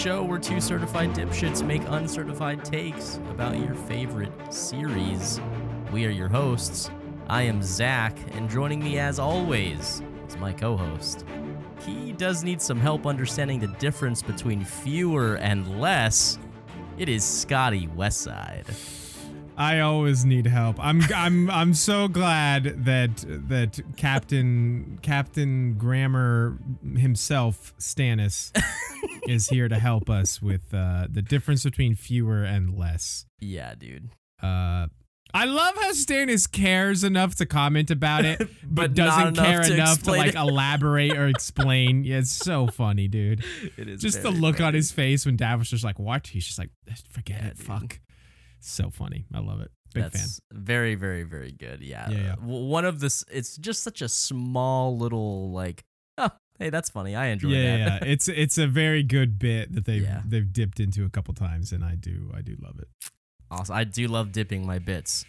show where two certified dipshits make uncertified takes about your favorite series. We are your hosts. I am Zach, and joining me as always is my co host. He does need some help understanding the difference between fewer and less. It is Scotty Westside. I always need help. I'm I'm I'm so glad that that Captain Captain Grammar himself, Stannis, is here to help us with uh, the difference between fewer and less. Yeah, dude. Uh, I love how Stannis cares enough to comment about it, but, But doesn't enough care to enough to like it. elaborate or explain. Yeah, it's so funny, dude. It is Just the look on his face when Davos is like, "What?" He's just like, "Forget Yeah, it, dude. fuck." So funny. I love it. Big fan. Very, very, very good. Yeah. Yeah, yeah. One of this, it's just such a small little like, oh, hey, that's funny. I enjoy yeah, that. yeah, yeah. It's it's a very good bit that they've Yeah. they've dipped into a couple times, and I do I do love it. awesome. I do love dipping my bits.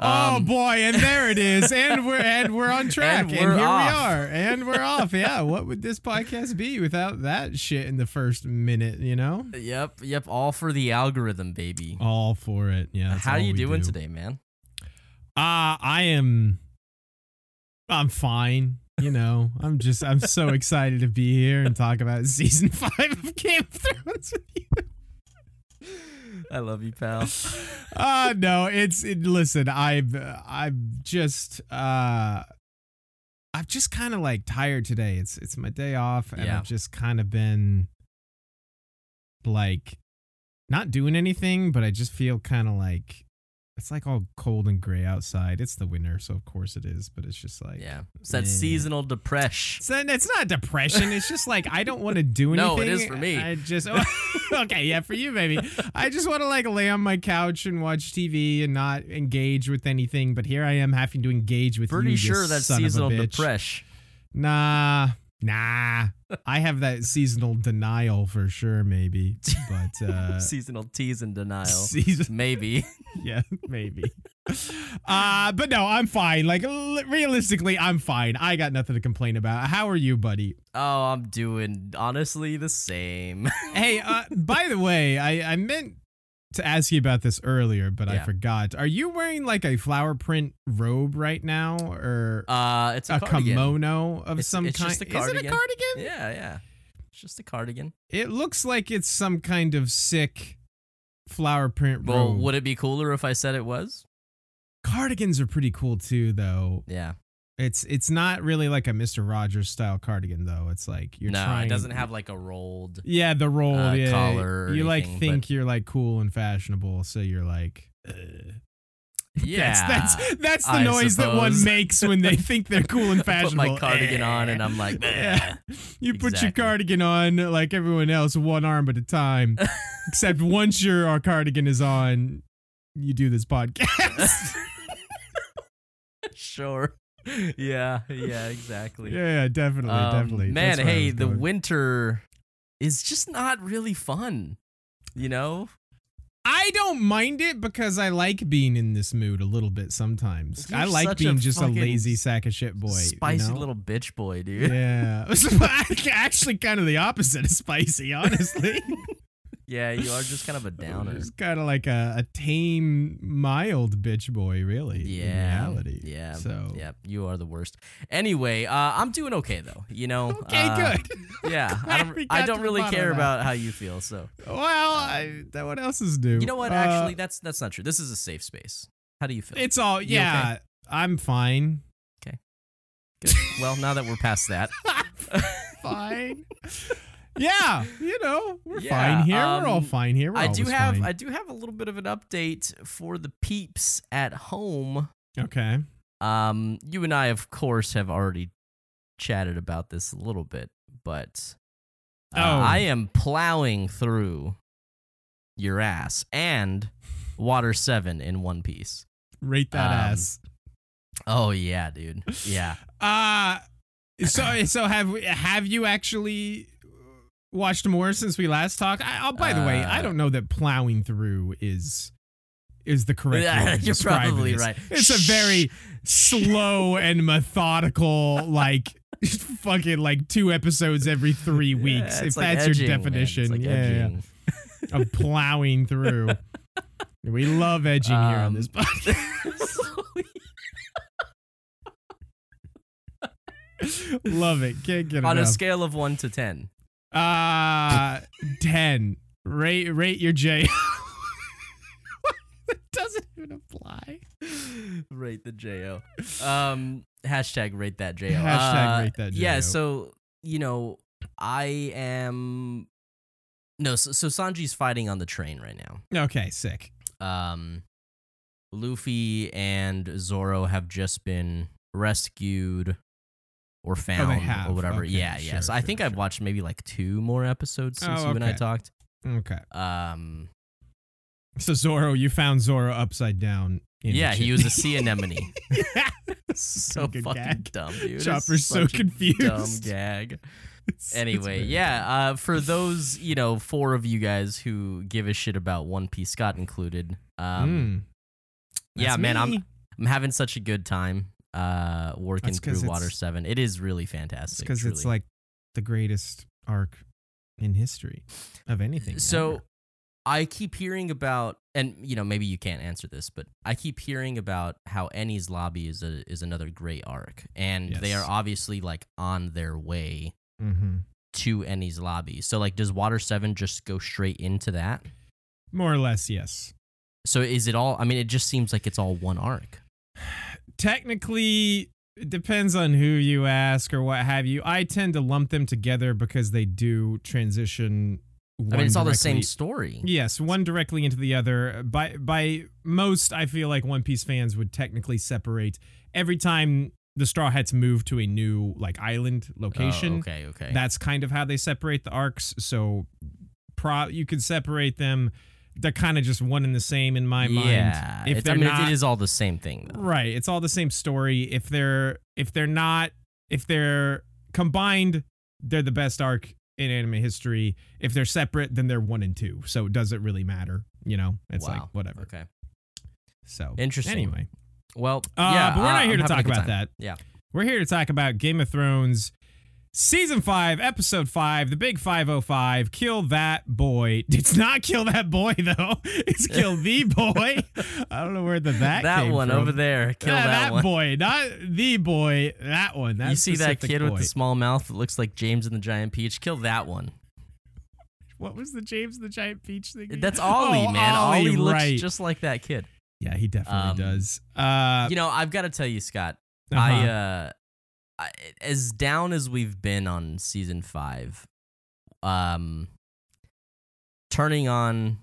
Oh Um, boy, and there it is, and we're and we're on track, And and, here off. we are, and we're off. Yeah, what would this podcast be without that shit in the first minute? You know, Yep. Yep. All for the algorithm, baby. all for it. Yeah. How you doing do. today, man? Uh I am. I'm fine. You know, I'm just I'm so excited to be here and talk about season five of Game of Thrones with you. I love you, pal. uh no it's it, listen i've i've just uh i've just kind of like tired today it's it's my day off and Yeah. i've just kind of been like not doing anything but i just feel kind of like it's like all cold and gray outside it's the winter so of course it is but it's just like Yeah. It's that Yeah. seasonal depression. it's not depression. It's just like I don't want to do anything. No, it is for me. I just oh, okay, yeah, for you, baby. I just want to like lay on my couch and watch TV and not engage with anything. But here I am having to engage with Pretty you. sure that's son seasonal depression. Nah, nah. I have that seasonal denial for sure, maybe. But uh, seasonal tease and denial. season, Maybe. yeah, maybe. Uh, but no, I'm fine. Like realistically, I'm fine. I got nothing to complain about. How are you, buddy? Oh, I'm doing honestly the same. hey, uh, by the way, I, I meant to ask you about this earlier, but I forgot. Are you wearing like a flower print robe right now, or Uh, it's a, a, kimono of It's- some it's kind? just a Is it a cardigan. cardigan? Yeah, yeah. It's just a cardigan. It looks like it's some kind of sick flower print Well, robe. would it be cooler if I said it was? Cardigans are pretty cool too, though. Yeah. It's it's not really like a Mister Rogers style cardigan, though. It's like you're no, trying. it doesn't have like a rolled. Yeah, the rolled uh, yeah, collar you like think but- you're like cool and fashionable, so you're like. "Ugh." Yeah. That's that's that's the I noise that one makes when they think they're cool and I put fashionable. my cardigan on and I'm like, Yeah. You put your cardigan on like everyone else, one arm at a time. Except once your our cardigan is on, you do this podcast. sure. Yeah, yeah, exactly. yeah, yeah, definitely, Um, definitely. Man, That's hey, the winter is just not really fun. You know? I don't mind it because I like being in this mood a little bit sometimes. You're I like such a being just a lazy sack of shit boy. you Spicy know? little bitch boy, dude. Yeah. Actually, kind of the opposite of spicy, honestly. Yeah, you are just kind of a downer. It's kind of like a, a tame, mild bitch boy, really. In Yeah. reality. Yeah. So. Yeah, you are the worst. Anyway, uh, I'm doing okay though. You know. Okay, Uh, good. Yeah, I don't. I don't really care about how you feel. So Well, I, that what else is new? you know what? Uh, Actually, that's that's not true. This is a safe space. How do you feel? it's all yeah. I'm fine. Okay. Good. Well, now that we're past that, fine. Yeah, you know we're Yeah, fine here. we're all um, fine here. We're I do have fine. I do have a little bit of an update for the peeps at home. okay. Um, you and I, of course, have already chatted about this a little bit, but uh, Oh. I am plowing through your ass and Water Seven in one piece. Rate that Um, ass. Oh yeah, dude. Yeah. Uh so so have we- have you actually watched more since we last talked? I, oh, by the way, I Uh, don't know that plowing through is is the correct Yeah, you're probably this. right. It's a very slow and methodical, like fucking like two episodes every three weeks. Yeah, if like that's edging, your definition, like yeah, yeah, of plowing through. We love edging here on Um, this podcast. love it. Can't get On a scale of one to ten, Uh ten. Rate rate your J. it doesn't even apply. rate the Jo. Um, hashtag rate that Jo. Hashtag Uh, rate that Jo. Yeah. So you know, I am. No, so, so Sanji's fighting on the train right now. Okay, sick. Um, Luffy and Zoro have just been rescued or found Oh, have. or whatever. Okay, yeah, sure, yeah. So I sure, think I've watched maybe like two more episodes since Oh, you and I talked. Okay. Um, So Zoro, you found Zoro upside down. In yeah, he was a sea anemone. yeah. so fucking gag. dumb, dude. Chopper's so confused. Dumb gag. It's- it's Anyway, very yeah. Uh, for those, you know, four of you guys who give a shit about One Piece, Scott included. Um, Mm. yeah, man, me. I'm I'm having such a good time uh, working That's through Water Seven. It is really fantastic. because it's truly. like the greatest arc in history of anything. so. ever. I keep hearing about, and you know, maybe you can't answer this, but I keep hearing about how Enies Lobby is a is another great arc, and they are obviously like on their way Mhm. to Enies Lobby. So, like, does Water Seven just go straight into that? more or less, yes. So, is it all? I mean, it just seems like it's all one arc. Technically it depends on who you ask or what have you. I tend to lump them together because they do transition. I mean, it's all the same story. Yes, one directly into the other. By by most, I feel like One Piece fans would technically separate every time the Straw Hats move to a new like island location. Oh, okay, okay. That's kind of how they separate the arcs. So, pro you could separate them. They're kind of just one and the same in my mind. yeah, if they're I mean, not, it is all the same thing, though. Right. It's all the same story. If they're if they're not if they're combined, they're the best arc in anime history. If they're separate, then they're one and two. So it doesn't really matter. You know? It's like whatever. Okay. So Interesting. Anyway. Well, Uh, yeah, but we're uh, not here I'm to talk about time. that. Yeah. We're here to talk about Game of Thrones Season 5, Episode 5, The Big 505, Kill That Boy. It's not Kill That Boy, though. It's Kill the Boy. I don't know where the that That one from. over there. Kill Yeah, that, one. boy, not the boy. That one. That you see that kid with the small mouth that looks like James and the Giant Peach? Kill that one. What was the James the Giant Peach thing? That's Ollie, Oh, man. Ollie, Ollie, looks right. just like that kid. yeah, he definitely Um, does. Uh, you know, I've got to tell you, Scott. uh-huh. I uh, I, as down as we've been on season five, um, turning on,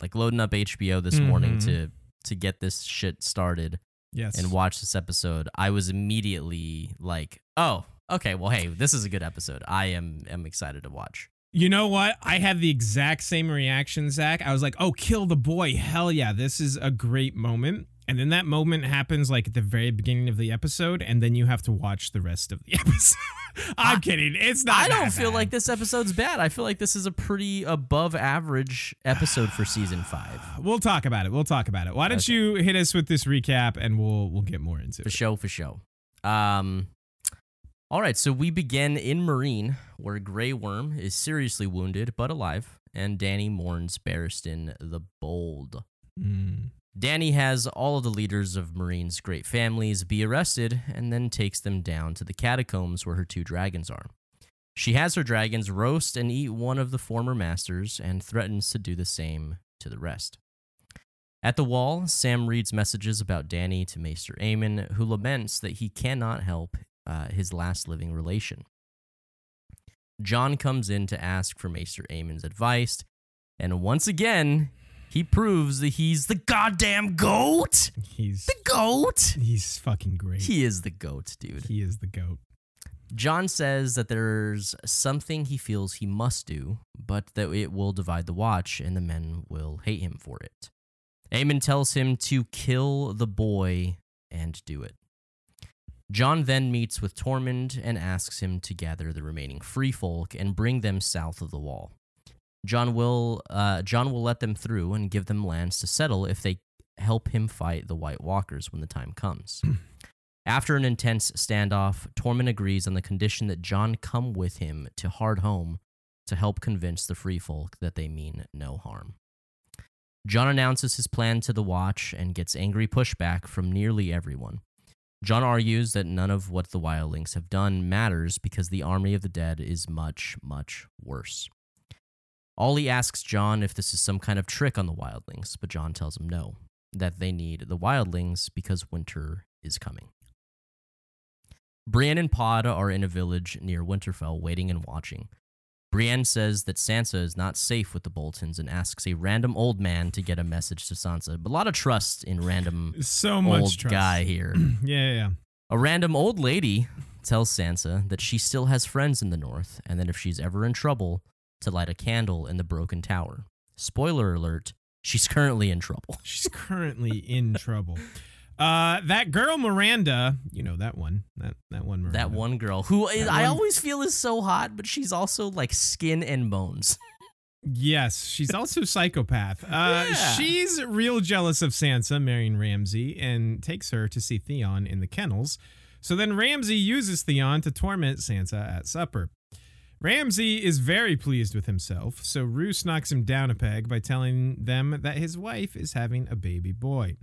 like loading up HBO this morning Mhm. to to get this shit started yes. and watch this episode, I was immediately like, oh, okay, well, hey, this is a good episode. I am am excited to watch. You know what? I had the exact same reaction, Zach. I was like, "Oh, kill the boy! Hell yeah, this is a great moment." And then that moment happens like at the very beginning of the episode, and then you have to watch the rest of the episode. I'm I- kidding. It's not. I don't feel bad. like this episode's bad. I feel like this is a pretty above average episode for season five. We'll talk about it. We'll talk about it. Why don't Okay. you hit us with this recap, and we'll we'll get more into For it. For show, for show. Um, all right, so we begin in Meereen, where Grey Worm is seriously wounded but alive, and Danny mourns Barristan the Bold. Mm. Danny has all of the leaders of Meereen's great families be arrested and then takes them down to the catacombs where her two dragons are. She has her dragons roast and eat one of the former masters and threatens to do the same to the rest. At the wall, Sam reads messages about Danny to Maester Aemon, who laments that he cannot help uh, his last living relation. Jon comes in to ask for Maester Aemon's advice, and once again, he proves that he's the goddamn goat. He's The goat. he's fucking great. He is the goat, dude. he is the goat. Jon says that there's something he feels he must do, but that it will divide the watch and the men will hate him for it. Aemon tells him to kill the boy and do it. Jon then meets with Tormund and asks him to gather the remaining free folk and bring them south of the wall. Jon will uh, Jon will let them through and give them lands to settle if they help him fight the White Walkers when the time comes. After an intense standoff, Tormund agrees on the condition that Jon come with him to Hardhome to help convince the Free Folk that they mean no harm. Jon announces his plan to the Watch and gets angry pushback from nearly everyone. Jon argues that none of what the wildlings have done matters because the army of the dead is much, much worse. Ollie asks Jon if this is some kind of trick on the wildlings, but Jon tells him no, that they need the wildlings because winter is coming. Brienne and Pod are in a village near Winterfell waiting and watching. Brienne says that Sansa is not safe with the Boltons and asks a random old man to get a message to Sansa. But a lot of trust in random So much old trust. guy here. Yeah, yeah, yeah. A random old lady tells Sansa that she still has friends in the north and that if she's ever in trouble, to light a candle in the broken tower. Spoiler alert, she's currently in trouble. She's currently in trouble. Uh, that girl Miranda, you know that one, that that one. Miranda. That one girl who I I always feel is so hot, but she's also like skin and bones. Yes, she's also psychopath. Uh, Yeah. She's real jealous of Sansa marrying Ramsay and takes her to see Theon in the kennels. So then Ramsay uses Theon to torment Sansa at supper. Ramsay is very pleased with himself, so Roose knocks him down a peg by telling them that his wife is having a baby boy.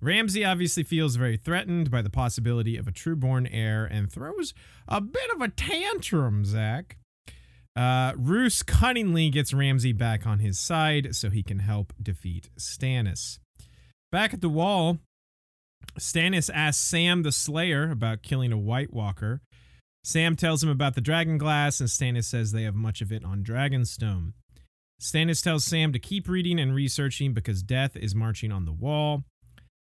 Ramsay obviously feels very threatened by the possibility of a trueborn heir and throws a bit of a tantrum, Zach. Uh, Roose cunningly gets Ramsay back on his side so he can help defeat Stannis. Back at the wall, Stannis asks Sam the Slayer about killing a White Walker. Sam tells him about the dragon glass, and Stannis says they have much of it on Dragonstone. Stannis tells Sam to keep reading and researching because death is marching on the wall.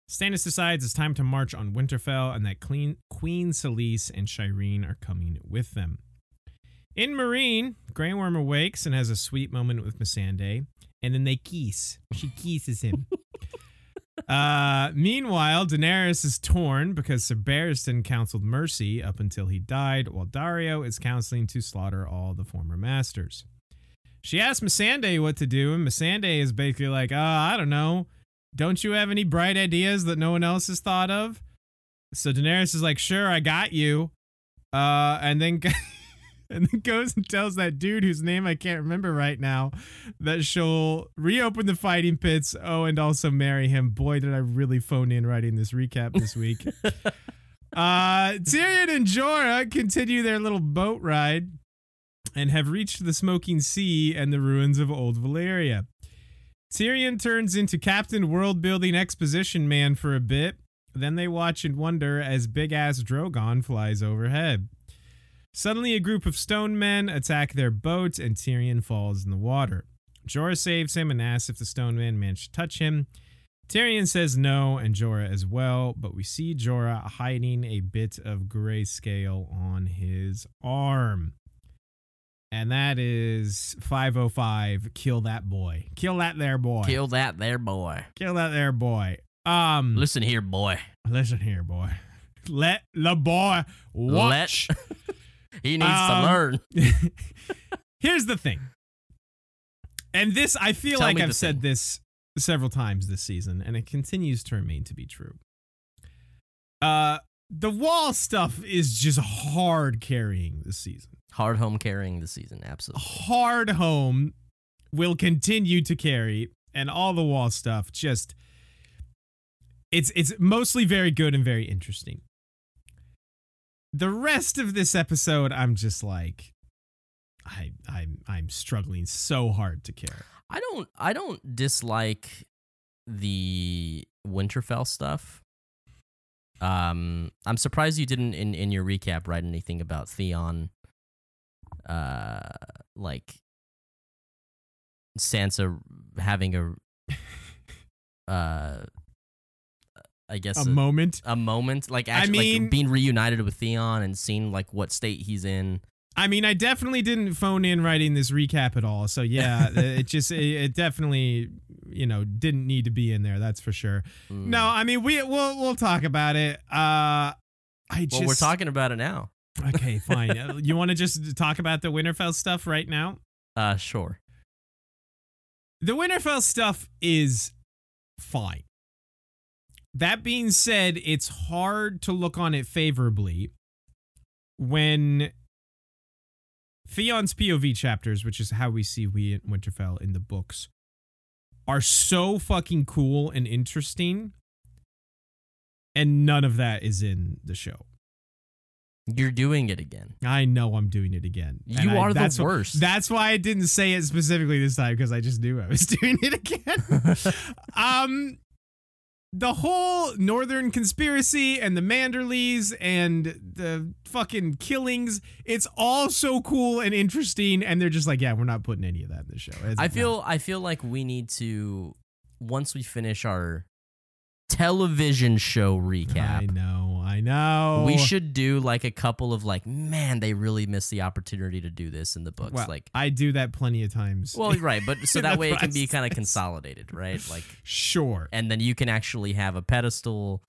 Stannis decides it's time to march on Winterfell and that Queen, Queen Selyse and Shireen are coming with them. In Meereen, Grey Worm awakes and has a sweet moment with Missandei, and then they kiss. She kisses him. uh, meanwhile, Daenerys is torn because Sir Barristan counseled mercy up until he died, while Daario is counseling to slaughter all the former masters. She asks Missandei what to do, and Missandei is basically like, "Oh, I don't know. Don't you have any bright ideas that no one else has thought of?" So Daenerys is like, "Sure, I got you." Uh, and then and then goes and tells that dude whose name I can't remember right now that she'll reopen the fighting pits. Oh, and also marry him. Boy, did I really phone in writing this recap this week. uh, Tyrion and Jorah continue their little boat ride and have reached the smoking sea and the ruins of old Valyria. Tyrion turns into Captain World Building Exposition Man for a bit. Then they watch and wonder as big ass Drogon flies overhead. Suddenly, a group of stone men attack their boat, and Tyrion falls in the water. Jorah saves him and asks if the stone men managed to touch him. Tyrion says no, and Jorah as well, but we see Jorah hiding a bit of grayscale on his arm. And that is 505. Kill that boy. Kill that there boy. Kill that there boy. Kill that there boy. Um, Listen here, boy. listen here, boy. Let the boy watch. He needs to Um, learn. Here's the thing. And this, I feel Tell like I've said thing. this several times this season, and it continues to remain to be true. Uh, the wall stuff is just hard carrying this season. Hardhome carrying this season, absolutely. Hardhome will continue to carry, and all the wall stuff just it's it's mostly very good and very interesting. The rest of this episode, I'm just like, I I'm I'm struggling so hard to care. I don't I don't dislike the Winterfell stuff. Um I'm surprised you didn't in, in your recap write anything about Theon uh like Sansa having a uh I guess A moment. a moment like I actually mean- like being reunited with Theon and seeing like what state he's in. I mean, I definitely didn't phone in writing this recap at all. So yeah, it just it, it definitely you know didn't need to be in there. That's for sure. Mm. No, I mean we we'll we'll talk about it. Uh, I just well, we're talking about it now. Okay, fine. You want to just talk about the Winterfell stuff right now? Uh, sure. The Winterfell stuff is fine. That being said, it's hard to look on it favorably when Theon's POV chapters, which is how we see we at Winterfell in the books, are so fucking cool and interesting, and none of that is in the show. You're doing it again. I know I'm doing it again. You I- are the worst. that's why I didn't say it specifically this time because I just knew I was doing it again. um, the whole Northern conspiracy and the Manderleys and the fucking killings, it's all so cool and interesting. And they're just like, yeah, we're not putting any of that in the show. It's I feel I feel like we need to once we finish our television show recap. I know, I know. We should do like a couple of like, man, they really missed the opportunity to do this in the books. Well, like, I do that plenty of times. well, right, but so that way it can be kind of consolidated, right? Like, sure. and then you can actually have a pedestal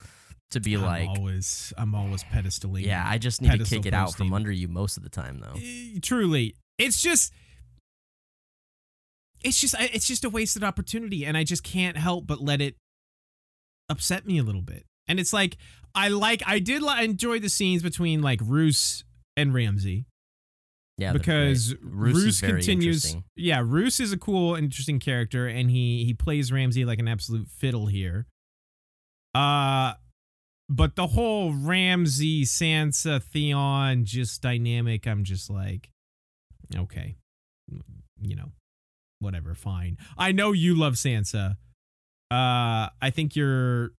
to be like, I'm always, I'm always pedestaling. yeah, I just need to kick it out from under you most of the time, though. Eh, truly it's just it's just it's just a wasted opportunity and i just can't help but let it upset me a little bit. And it's like i like i did li- enjoy the scenes between like roose and ramsay. Yeah, because. Roose roose, continues yeah roose is a cool interesting character and he he plays ramsay like an absolute fiddle here. Uh but the whole ramsay sansa theon just dynamic i'm just like okay you know whatever fine. I know you love sansa uh i think you're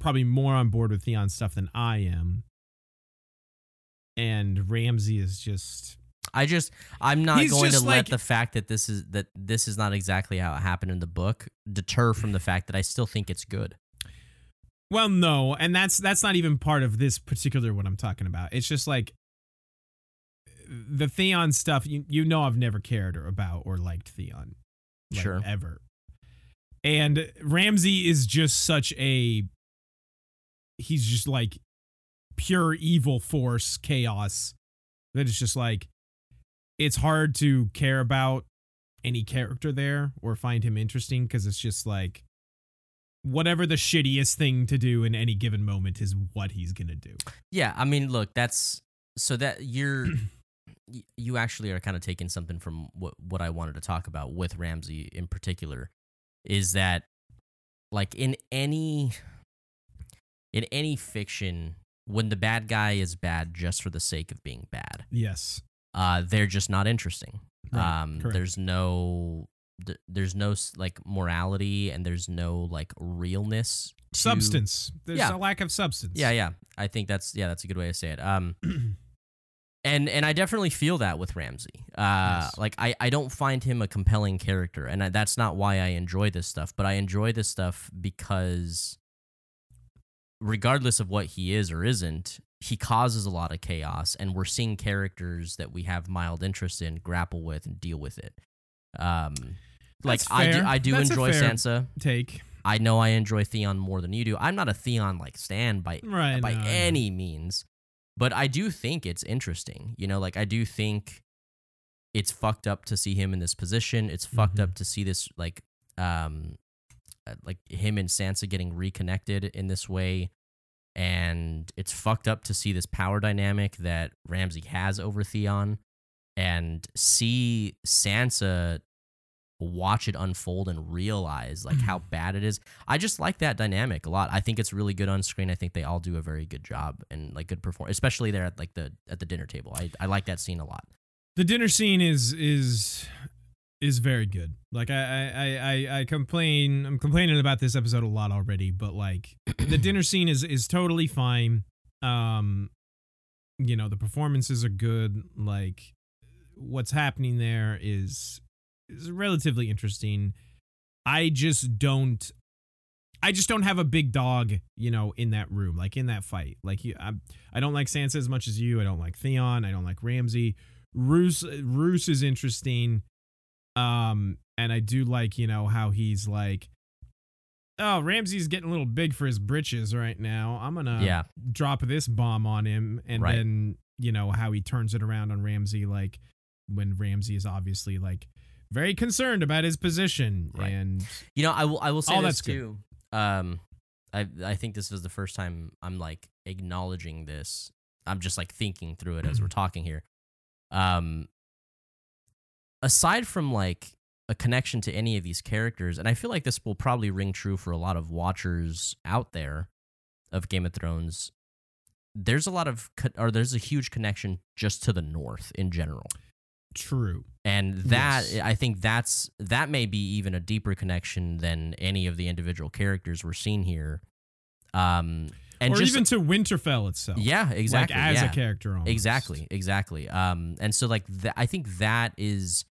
probably more on board with theon stuff than i am and ramsay is just I just I'm not He's going to just let the fact that this is that this is not exactly how it happened in the book deter from the fact that I still think it's good. Well, no, and that's that's not even part of this particular what I'm talking about. It's just like the Theon stuff. You you know, I've never cared or about or liked Theon, like, Sure. ever. And Ramsay is just such a. He's just like pure evil force chaos. That it's just like, it's hard to care about any character there or find him interesting because it's just like whatever the shittiest thing to do in any given moment is what he's gonna do. Yeah, I mean, look, that's so that you're you actually are kind of taking something from what what I wanted to talk about with Ramsay in particular is that like in any in any fiction when the bad guy is bad just for the sake of being bad Yes. uh they're just not interesting Right, um correct. there's no th- there's no s- like morality and there's no like realness to- Substance. There's Yeah. a lack of substance. yeah yeah i think that's yeah that's a good way to say it um and and i definitely feel that with ramsay uh like i i don't find him a compelling character and I, that's not why i enjoy this stuff but i enjoy this stuff because regardless of what he is or isn't he causes a lot of chaos and we're seeing characters that we have mild interest in grapple with and deal with it um like i do i do That's enjoy sansa Take. i know i enjoy theon more than you do i'm not a theon like stan by Right. by no, any means. But I do think it's interesting. You know, like I do think it's fucked up to see him in this position. It's fucked Mhm. up to see this like um uh, like him and Sansa getting reconnected in this way. And it's fucked up to see this power dynamic that Ramsay has over Theon and see Sansa watch it unfold and realize like how bad it is. I just like that dynamic a lot. I think it's really good on screen. I think they all do a very good job and like good perform, especially there at like the at the dinner table. I I like that scene a lot. The dinner scene is is is very good. Like I I I I- I complain I'm complaining about this episode a lot already, but like the dinner scene is is totally fine. Um you know, the performances are good. Like what's happening there is is relatively interesting. I just don't I just don't have a big dog, you know, in that room, like in that fight. Like you, I, I don't like Sansa as much as you. I don't like Theon. I don't like Ramsay. Roose, Roose is interesting, um, and I do like, you know, how he's like, oh, Ramsay's getting a little big for his britches right now. I'm gonna yeah, drop this bomb on him, and Right. then you know how he turns it around on Ramsay, like when Ramsay is obviously like very concerned about his position, Right. and you know I will I will say Oh, this that's good. too. Um, I I think this is the first time I'm like acknowledging this. I'm just like thinking through it as we're talking here. Um aside from like a connection to any of these characters, and I feel like this will probably ring true for a lot of watchers out there of Game of Thrones. There's a lot of or there's a huge connection just to the north in general. True. And that Yes. I think that's that may be even a deeper connection than any of the individual characters we're seeing here. Um and or just even to Winterfell itself. yeah, exactly. Like as yeah. a character almost. Exactly, exactly. Um, and so like th- I think that is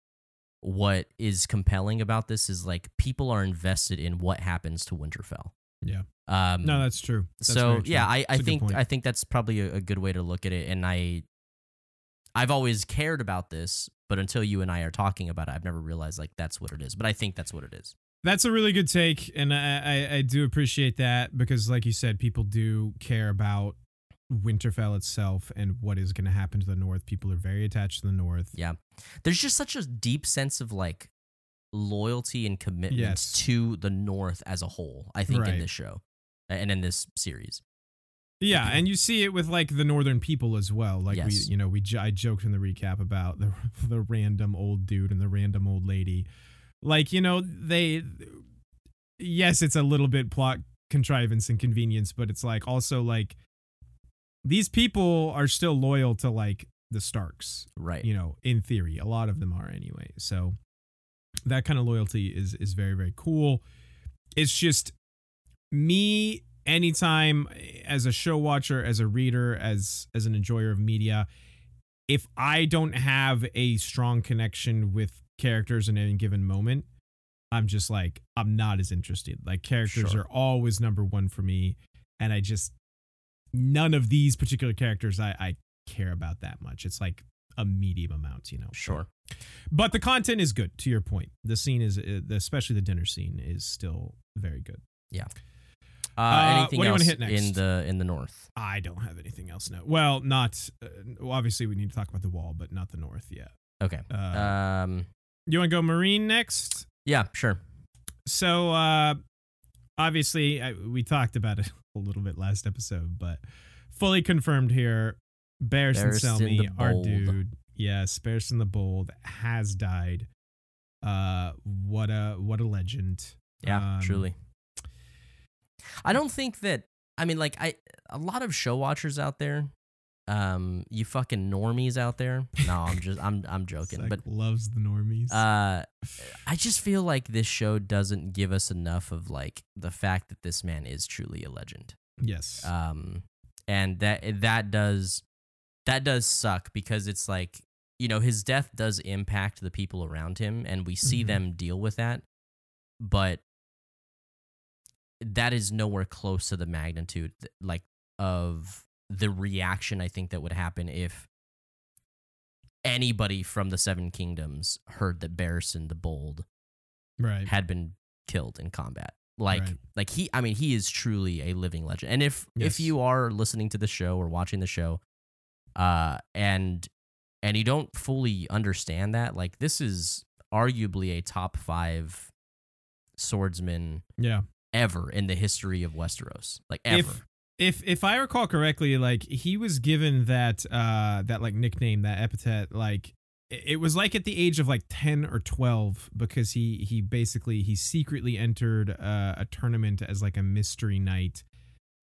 what is compelling about this is like people are invested in what happens to Winterfell. Yeah. Um, No, that's true. That's so true. yeah, I, I think. I think that's probably a, a good way to look at it. And I, I've always cared about this, but until you and I are talking about it, I've never realized like that's what it is. But I think that's what it is. That's a really good take, and I, I I do appreciate that because, like you said, people do care about Winterfell itself and what is going to happen to the North. People are very attached to the North. Yeah. There's just such a deep sense of like loyalty and commitment Yes. to the North as a whole, I think, in this show and in this series. Yeah, and you see it with like the northern people as well. Like Yes. we, you know, we j- I joked in the recap about the the random old dude and the random old lady. Like you know, they. Yes, it's a little bit plot contrivance and convenience, but it's like also like these people are still loyal to like the Starks. Right. You know, in theory, a lot of them are anyway. So that kind of loyalty is is very very cool. It's just me anytime as a show watcher as a reader as as an enjoyer of media if i don't have a strong connection with characters in any given moment i'm just like i'm not as interested. Like characters Sure. are always number one for me and i just none of these particular characters i i care about that much. It's like a medium amount you know? Sure. but the content is good to your point. The scene is uh, especially the dinner scene is still very good. Uh, Uh, anything what do you wanna else hit next? in the in the North? I don't have anything else now. Well, not uh, well, obviously we need to talk about the wall, but not the north yet. Okay. Uh, Um. you want to go meereen next? Yeah. Sure. So uh obviously I, we talked about it a little bit last episode, but fully confirmed here. Barristan Barristan Selmy, the our dude, yes, Barristan the Bold has died. Uh, what a what a legend. Yeah. Um, truly. I don't think that. I mean, like I, a lot of show watchers out there. Um, you fucking normies out there. No, I'm just, I'm, I'm joking. Zach But loves the normies. uh, I just feel like this show doesn't give us enough of like the fact that this man is truly a legend. yes. um and that that does that does suck because it's like you know his death does impact the people around him and we see Mhm. them deal with that but that is nowhere close to the magnitude like of the reaction i think that would happen if anybody from the seven kingdoms heard that Barristan the bold right. had been killed in combat. Like Right. like he I mean he is truly a living legend. And if Yes. if you are listening to the show or watching the show uh and and you don't fully understand that like this is arguably a top 5 swordsman Yeah. Ever in the history of Westeros. Like ever. If if if I recall correctly, like he was given that uh that like nickname, that epithet, like it was like at the age of like 10 or 12 because he he basically he secretly entered uh, a tournament as like a mystery knight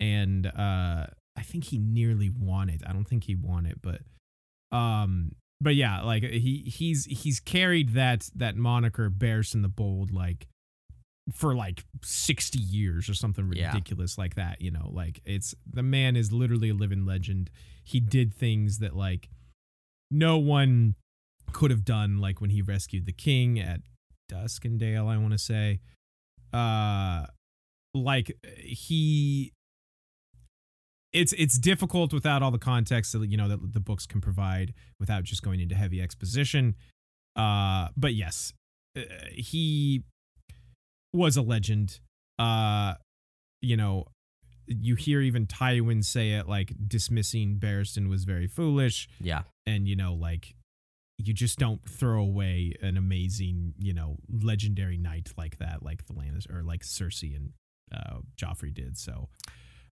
and uh I think he nearly won it. I don't think he won it, but um but yeah, like he he's he's carried that that moniker Barristan the Bold like for like 60 years or something Yeah. ridiculous like that, you know, like it's the man is literally a living legend. He did things that like no one could have done like when he rescued the king at Duskendale, I want to say. Uh like he it's it's difficult without all the context that you know that the books can provide without just going into heavy exposition. Uh but yes, uh, he was a legend. Uh you know, you hear even Tywin say it like dismissing Barristan was very foolish yeah. and you know like you just don't throw away an amazing you know legendary knight like that like the Lannis or like Cersei and uh, Joffrey did. So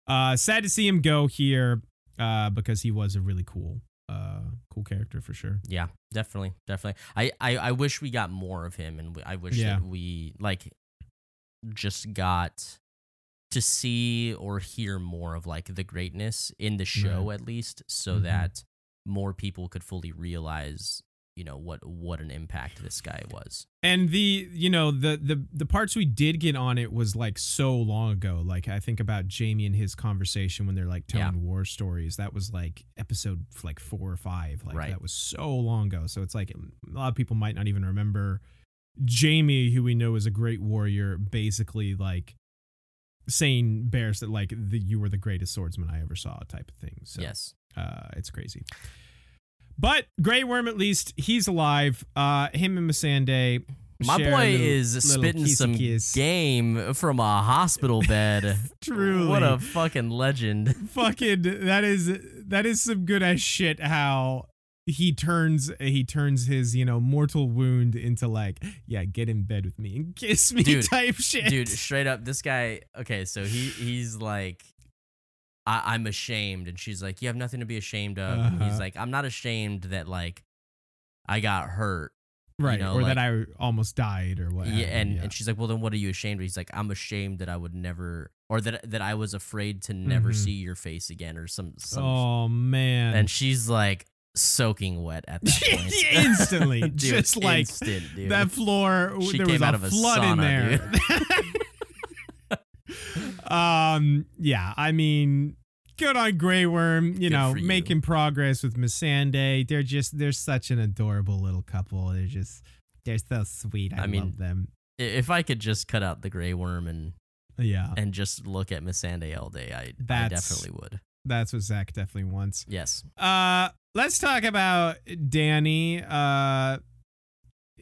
uh, sad to see him go here uh, because he was a really cool, uh, cool character for sure. Yeah, definitely, definitely. I, I, I wish we got more of him, and I wish Yeah. that we like just got to see or hear more of like the greatness in the show at least, so Mhm. that more people could fully realize, you know, what what an impact this guy was. And the you know the the the parts we did get on it was like so long ago. Like I think about Jaime and his conversation when they're like telling Yeah. war stories. That was like episode like four or five. Like Right. that was so long ago. So it's like a lot of people might not even remember Jaime, who we know is a great warrior, basically like saying Bears that like the, you were the greatest swordsman I ever saw type of thing. So yes. uh, it's crazy. But Grey Worm, at least he's alive. Uh, him and Missandei. My boy little- is little spitting some kiss. game from a hospital bed. Truly, What a fucking legend. fucking that is that is some good ass shit. How he turns he turns his you know mortal wound into like yeah get in bed with me and kiss me Dude, type shit. dude straight up this guy okay so he he's like I, i'm ashamed and she's like you have nothing to be ashamed of and he's Uh-huh. like i'm not ashamed that like i got hurt right? know, or like- that I almost died or what? yeah and, yeah. and she's like well then what are you ashamed of he's like i'm ashamed that i would never or that that i was afraid to never Mhm. see your face again or some some oh man, and she's like soaking wet at that point Instantly, Dude, just like instant, that floor She there was a of a flood in there um yeah i mean good on Grey Worm, you Good know, for you. making progress with Missandei. They're just they're such an adorable little couple. They're just they're so sweet. I, I mean, love them. If i could just cut out the gray worm and Yeah. and just look at Missandei all day, I, I definitely would. That's what Zach definitely wants. Yes. Uh let's talk about Danny. Uh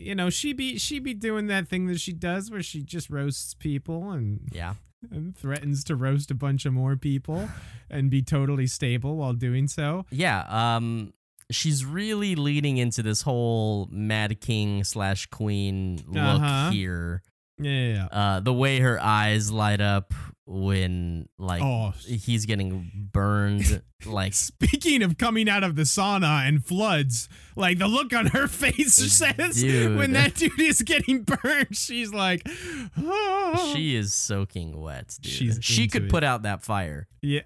you know, she be she be doing that thing that she does where she just roasts people and Yeah. and threatens to roast a bunch of more people and be totally stable while doing so. Yeah. Um, she's really leading into this whole Mad King slash Queen look Uh-huh. here. Yeah. yeah, yeah. Uh, the way her eyes light up when like oh, he's getting burned. like speaking of coming out of the sauna and floods, like the look on her face says Dude. when that dude is getting burned, she's like, oh. she is soaking wet, dude. She's she could it. put out that fire. yeah.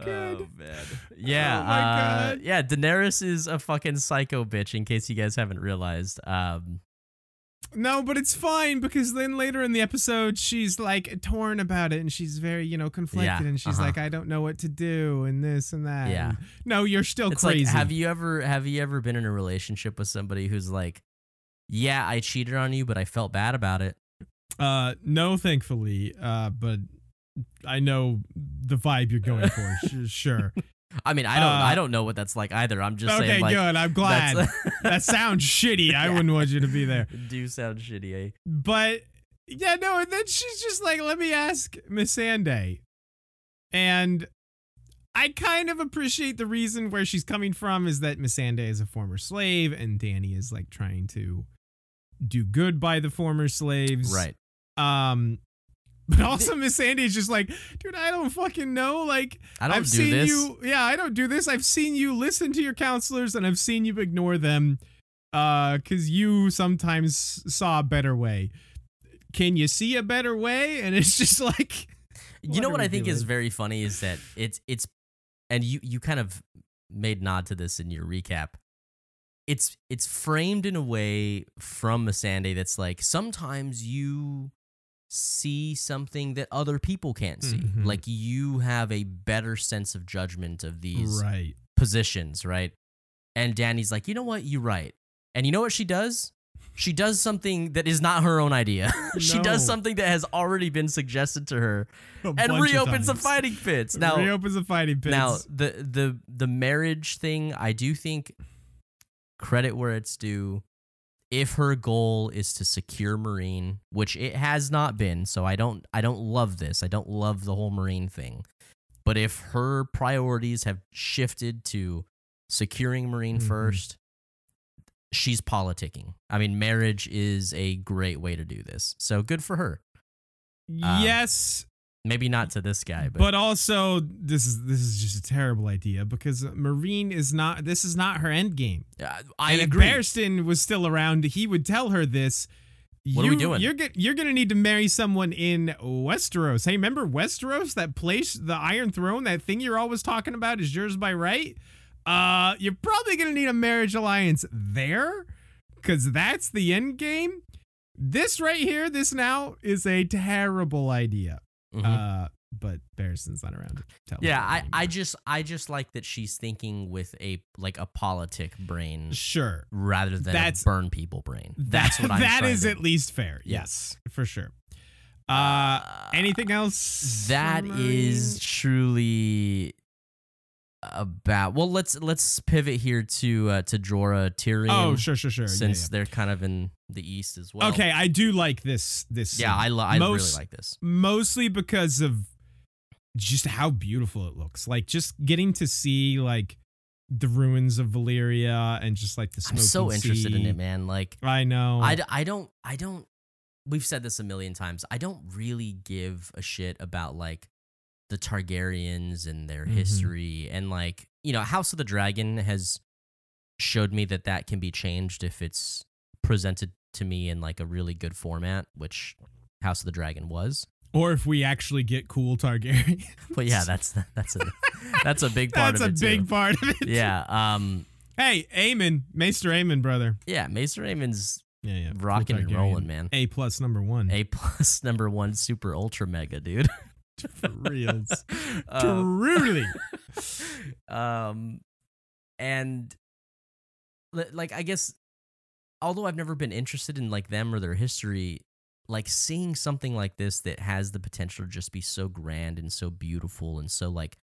Oh man. Yeah. Oh, my uh, God. Yeah. Daenerys is a fucking psycho bitch. In case you guys haven't realized. Um. No, but it's fine because then later in the episode, she's like torn about it and she's very, you know, conflicted Yeah, and she's uh-huh. like, I don't know what to do and this and that. Yeah. And, no, you're still it's crazy. like have you ever have you ever been in a relationship with somebody who's like yeah i cheated on you but i felt bad about it Uh, no, thankfully. Uh, but I know the vibe you're going for. Sure. i mean i don't Uh, i don't know what that's like either i'm just okay, saying like good. I'm glad. that sounds shitty. I Yeah. wouldn't want you to be there. do sound shitty eh? But yeah, no, and then she's just like, let me ask Missandei. And I kind of appreciate the reason where she's coming from is that Missandei is a former slave and Danny is like trying to do good by the former slaves. right Um but also Missandei is just like, dude, I don't fucking know. Like i don't have do seen this you yeah, I don't do this. I've seen you listen to your counselors and I've seen you ignore them uh cuz you sometimes saw a better way. Can you see a better way? And it's just like you know what i think is very funny is that it's it's and you you kind of made nod to this in your recap it's it's framed in a way from Missandei that's like sometimes you see something that other people can't see Mhm. like you have a better sense of judgment of these right. positions right and danny's like you know what you're right and you know what she does she does something that is not her own idea she does something that has already been suggested to her A and reopens the fighting pits. Now, reopens the fighting pits. now the the the marriage thing, I do think credit where it's due. If her goal is to secure Meereen, which it has not been, so I don't I don't love this. I don't love the whole Meereen thing. But if her priorities have shifted to securing Meereen Mhm. first, she's politicking. I mean, marriage is a great way to do this. So good for her. Um, yes, Maybe not to this guy, but, but also this is this is just a terrible idea because Meereen is not. This is not her end game. uh, I and agree. if Barristan was still around, he would tell her this. What are we doing? You're go- you're gonna need to marry someone in Westeros. Hey, remember Westeros? That place, the Iron Throne, that thing you're always talking about is yours by right. Uh, you're probably gonna need a marriage alliance there, because that's the end game. This right here, this now, is a terrible idea. Mhm. Uh, but Barristan's not around to tell. yeah, that I, I just I just like that she's thinking with a like a politic brain sure. rather than That's- a burn people brain. That's what I'm That is to- at least fair. Yeah. Yes, for sure. Uh, anything else? That from is truly about. Well, let's let's pivot here to uh, to Jorah Tyrion. Oh, sure, sure, sure. Since yeah. they're kind of in the east as well. okay, I do like this. This. Yeah, scene. I, lo- I really Most- like this. mostly because of just how beautiful it looks. Like just getting to see like the ruins of Valyria and just like the smoke. I'm so interested in it, man. Like I know. I, d- I don't I don't we've said this a million times. I don't really give a shit about like the Targaryens and their Mhm. history and like, you know, House of the Dragon has showed me that that can be changed if it's presented to me in like a really good format, which House of the Dragon was. or if we actually get cool Targaryen. But yeah, that's that's a that's a big part That's of a big too. part of it. Yeah, um Hey, Aemon, Maester Aemon, brother. yeah, Maester Aemon's Yeah, yeah. cool rocking and Targaryen. rolling, man. A plus number one. A plus number 1 super ultra mega, dude. for reals. Uh, Truly. um and like i guess although i've never been interested in like them or their history like seeing something like this that has the potential to just be so grand and so beautiful and so like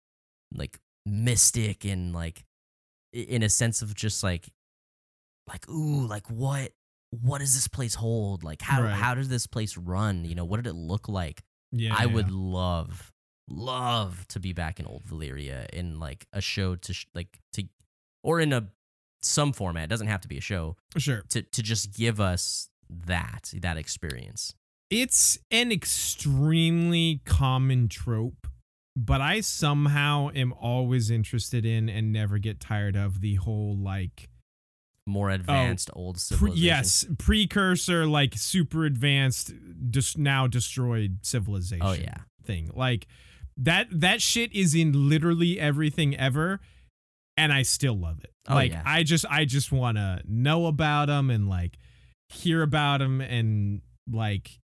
like mystic and like in a sense of just like like ooh like what what does this place hold like how Right. how does this place run you know what did it look like Yeah. I yeah. would love, love to be back in old Valyria in like a show to sh- like to, or in a some format. It doesn't have to be a show Sure. to to just give us that that experience. It's an extremely common trope, but I somehow am always interested in and never get tired of the whole like More oh, advanced old pre- civilization. yes, precursor like super advanced just now destroyed civilization. Oh yeah. thing. Like that that shit is in literally everything ever and I still love it. Oh, like yeah. I just I just want to know about them and like hear about them and like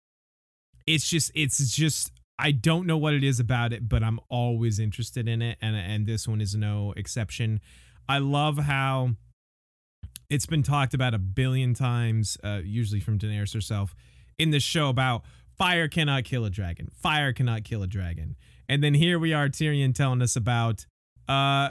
it's just it's just I don't know what it is about it, but I'm always interested in it and and this one is no exception. I love how it's been talked about a billion times, uh, usually from Daenerys herself, in this show about fire cannot kill a dragon. Fire cannot kill a dragon. And then here we are, Tyrion telling us about uh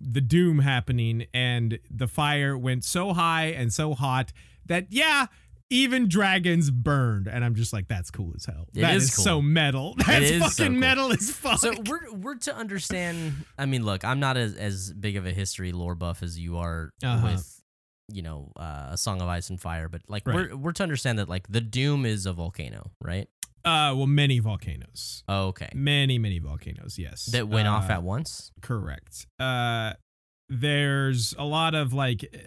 the doom happening, and the fire went so high and so hot that yeah, even dragons burned. And I'm just like, that's cool as hell. It That is is cool. so metal. That's is fucking so cool. metal as fuck. So we're we're to understand. I mean, look, I'm not as as big of a history lore buff as you are Uh-huh. with you know uh, a Song of Ice and Fire, but like Right. we're we're to understand that like the Doom is a volcano, right? uh, well, many volcanoes. Oh, okay. Many, many volcanoes, yes. That went off Uh, at once. Correct. Uh, there's a lot of like uh,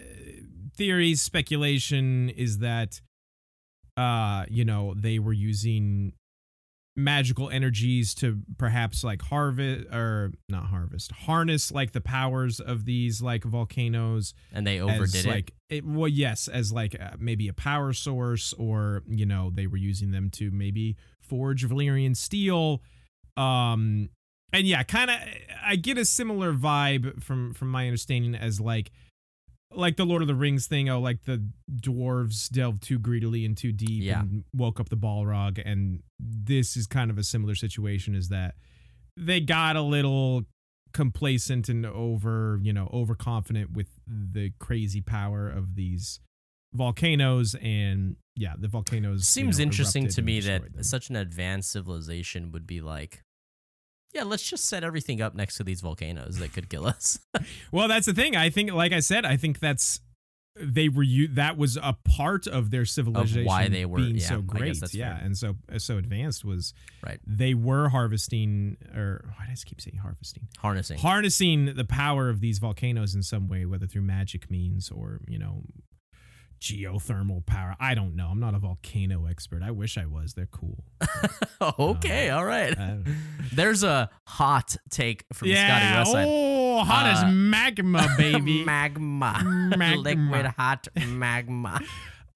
theories, speculation is that, uh, you know, they were using magical energies to perhaps like harvest or not harvest, harness like the powers of these like volcanoes And they as, overdid it. like it, well yes as like uh, maybe a power source or you know they were using them to maybe forge valyrian steel um and yeah kind of i get a similar vibe from from my understanding as like like the lord of the rings thing oh like the dwarves delved too greedily and too deep Yeah. and woke up the balrog and this is kind of a similar situation is that they got a little complacent and over, you know, overconfident with the crazy power of these volcanoes and yeah, the volcanoes you Seems know, interesting to me that them. such an advanced civilization would be like, yeah, let's just set everything up next to these volcanoes that could kill us. Well, that's the thing. I think like I said, I think that's they were you that was a part of their civilization Why they were- being yeah, so great yeah fair. and so uh, so advanced was Right. they were harvesting or why do i keep saying harvesting Harnessing. harnessing the power of these volcanoes in some way whether through magic means or you know geothermal power i don't know i'm not a volcano expert i wish i was they're cool okay, all right. There's a hot take from yeah Scotty Westside. oh hot Uh, as magma baby magma. Magma. Liquid hot magma.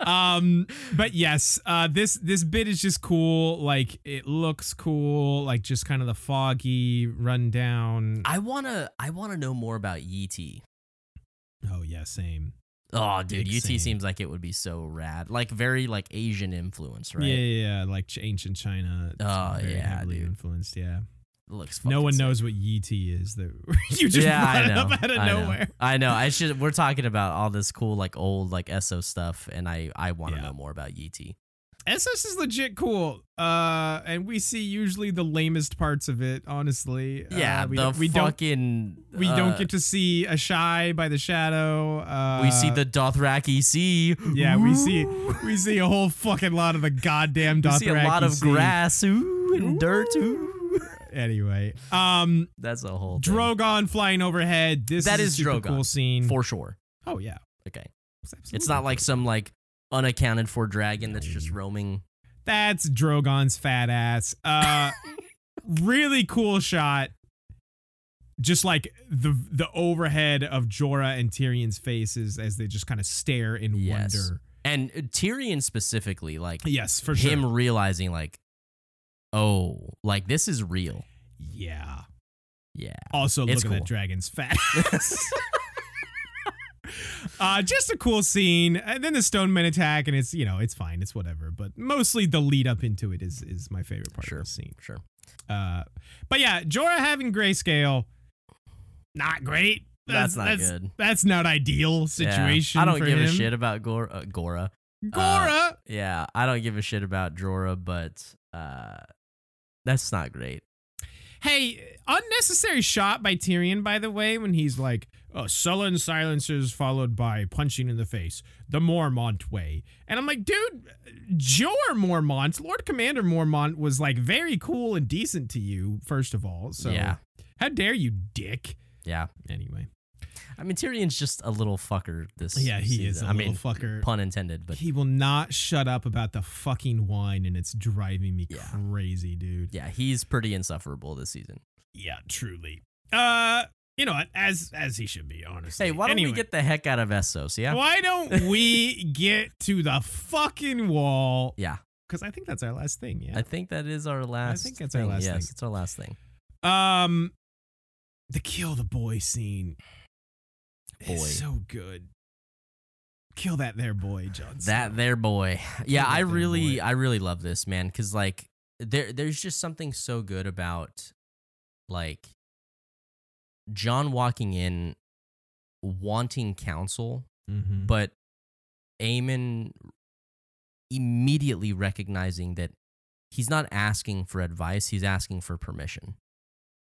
um but yes uh this this bit is just cool like it looks cool like just kind of the foggy rundown I wanna I wanna know more about Yi Ti. oh yeah same Oh dude, Big Yi Ti seems like it would be so rad. Like very like Asian influence, right? yeah, yeah yeah like ch- ancient china Oh, very yeah, heavily dude. influenced yeah It looks no one sick. knows what Yi Ti is that you just yeah, brought up out of I know. nowhere I know. I should. We're talking about all this cool, like old, like SO stuff, and I, I want to Yeah. know more about Yi Ti. Ss is legit cool uh and we see usually the lamest parts of it honestly Yeah, uh, we, the don't- we don't fucking. we uh, don't get to see Asshai by the shadow uh We see the Dothraki Sea. Yeah, we see we see a whole fucking lot of the goddamn We Dothraki see a lot of Sea. grass, ooh, and dirt, ooh. Anyway, um, That's a whole thing. Drogon flying overhead. This That is, is Drogon, cool scene. for sure. oh yeah, Okay, It's, it's not like some like unaccounted for dragon that's just roaming. that's Drogon's fat ass. Uh, really cool shot. Just like the the overhead of Jorah and Tyrion's faces as they just kind of stare in Yes. wonder. And uh, Tyrion specifically, like Yes, for him sure. realizing, like, oh, like this is real. Yeah. Yeah. Also, It's look at cool. that dragon's fat ass. uh, just a cool scene, and then the stone men attack, and it's you know it's fine, it's whatever. But mostly the lead up into it is is my favorite part Sure. of the scene. Sure. Uh, but yeah, Jorah having grayscale, not great. That's not good. That's not ideal situation. Yeah. I don't give him. a shit about Gor- uh, Gora. Gora. Yeah, I don't give a shit about Jorah, but uh, that's not great. Hey, unnecessary shot by Tyrion, by the way, when he's like, uh, sullen silences followed by punching in the face, the Mormont way. And I'm like, dude, Jeor Mormont, Lord Commander Mormont was like very cool and decent to you, first of all. So Yeah. how dare you, dick? Yeah. Anyway. I mean, Tyrion's just a little fucker this season. Yeah, he is season. a I little mean, fucker. pun intended, but he will not shut up about the fucking wine, and it's driving me Yeah. crazy, dude. yeah, he's pretty insufferable this season. Yeah, truly. Uh, you know what? As as he should be, honestly. Hey, why don't Anyway. we get the heck out of Essos, yeah? Why don't we get to the fucking wall? Yeah, Because I think that's our last thing. Yeah. I think that is our last I think that's our thing. last yes, thing. it's our last thing. um, the kill the boy scene. Boy. is so good. Kill that there boy, Jon. That there boy. Yeah, I really. I really love this, man, cuz like there there's just something so good about like Jon walking in wanting counsel, Mhm. but Aemon immediately recognizing that he's not asking for advice, he's asking for permission.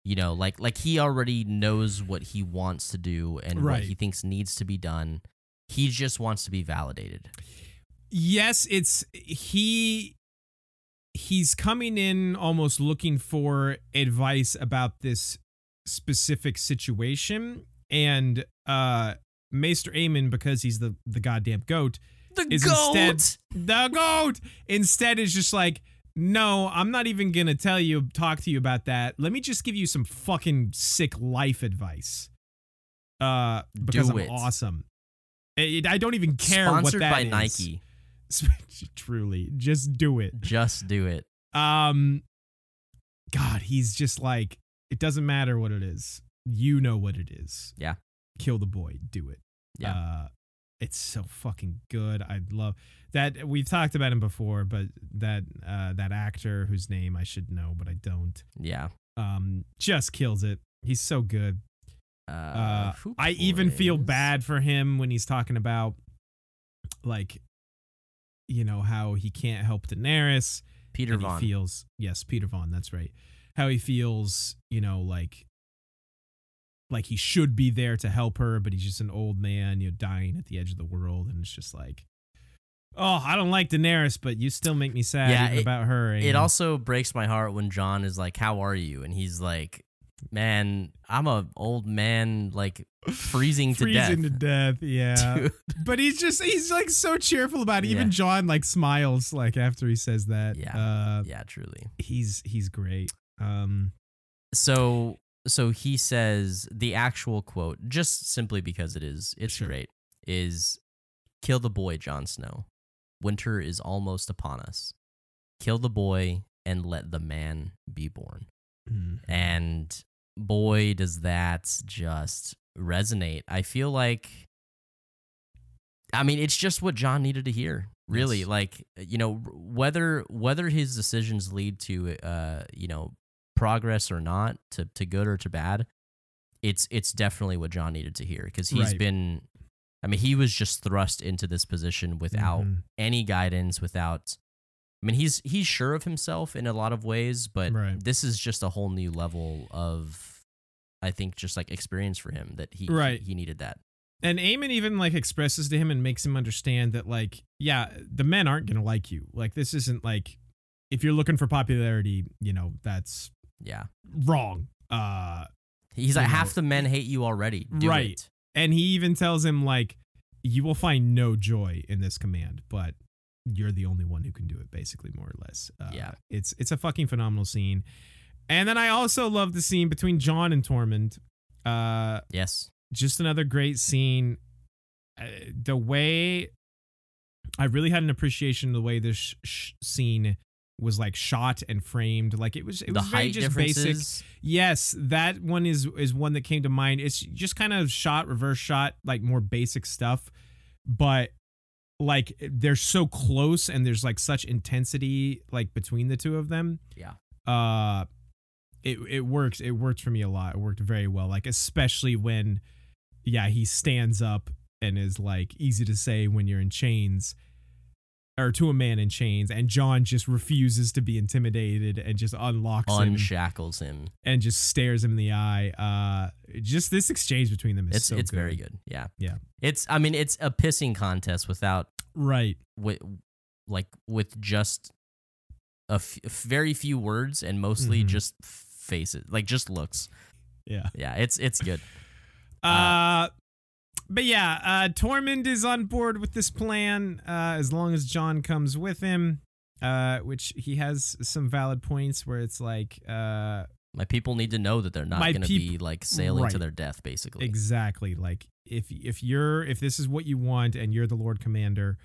You know, like like he already knows what he wants to do and Right. what he thinks needs to be done. He just wants to be validated. Yes, it's he. He's coming in almost looking for advice about this specific situation, and uh, Maester Aemon, because he's the the goddamn goat, The is instead the goat. Instead, is just like, no, I'm not even gonna tell you, talk to you about that. Let me just give you some fucking sick life advice. Uh, because Do I'm it. awesome. It- I don't even care Sponsored what that by is. Nike. Truly, just do it. Just do it. Um, God, he's just like, it doesn't matter what it is. You know what it is. Yeah. Kill the boy. Do it. Yeah. Uh, it's so fucking good. I love that. We've talked about him before, but that uh, that actor whose name I should know, but I don't. Yeah. Um, just kills it. He's so good. Uh, Uh, I even feel bad for him when he's talking about, like, you know how he can't help Daenerys Peter Vaughan. he feels yes peter vaughan that's right how he feels you know like like he should be there to help her, but he's just an old man, you know, dying at the edge of the world, and it's just like, oh, I don't like Daenerys, but you still make me sad Yeah, it- about her. It also breaks my heart when Jon is like, "How are you?" and he's like, "Man, I'm a old man, like freezing to death." freezing to death. Yeah, Dude. but he's just he's like so cheerful about it. Even Yeah. Jon like smiles like after he says that. Yeah. uh, yeah, truly. he's he's great. Um, So so he says the actual quote, just simply because it is it's Sure. great, is kill the boy, Jon Snow. Winter is almost upon us. Kill the boy and let the man be born. mm, And boy, does that just resonate. I feel like I mean, it's just what Jon needed to hear. Really, Yes. like you know, whether whether his decisions lead to uh, you know, progress or not, to to good or to bad, it's it's definitely what Jon needed to hear because he's Right. been I mean, he was just thrust into this position without mhm, any guidance without I mean he's he's sure of himself in a lot of ways, but Right. this is just a whole new level of I think just like experience for him that he Right. he, he needed that. And Aemon even like expresses to him and makes him understand that like, yeah, the men aren't gonna like you. Like this isn't like if you're looking for popularity, you know, that's Yeah. wrong. Uh He's like You half the men hate you already. Do Right. it. and he even tells him like you will find no joy in this command, but you're the only one who can do it basically more or less. Uh, Yeah. It's it's a fucking phenomenal scene. And then I also love the scene between Jon and Tormund. Uh Yes. just another great scene. Uh, the way I really had an appreciation of the way this sh- scene was like shot and framed. Like it was, it the was very just basic. Yes, that one is is one that came to mind. It's just kind of shot, reverse shot, like more basic stuff, but like they're so close and there's like such intensity like between the two of them. Yeah. Uh it it works. It worked for me a lot. It worked very well. Like especially when yeah, he stands up and is like easy to say when you're in chains or to a man in chains and Jon just refuses to be intimidated and just unlocks him Unshackles him. and just stares him in the eye. Uh, just this exchange between them is It's so it's good. very good. Yeah. Yeah. It's I mean it's a pissing contest without Right. with like with just a f- very few words and mostly Mhm. just faces like just looks Yeah. yeah it's it's good Uh, but yeah, uh, Tormund is on board with this plan uh, as long as Jon comes with him. Uh, which he has some valid points where it's like, uh, my people need to know that they're not going to peop- be like sailing to their death basically exactly like if if you're if this is what you want and you're the Lord Commander,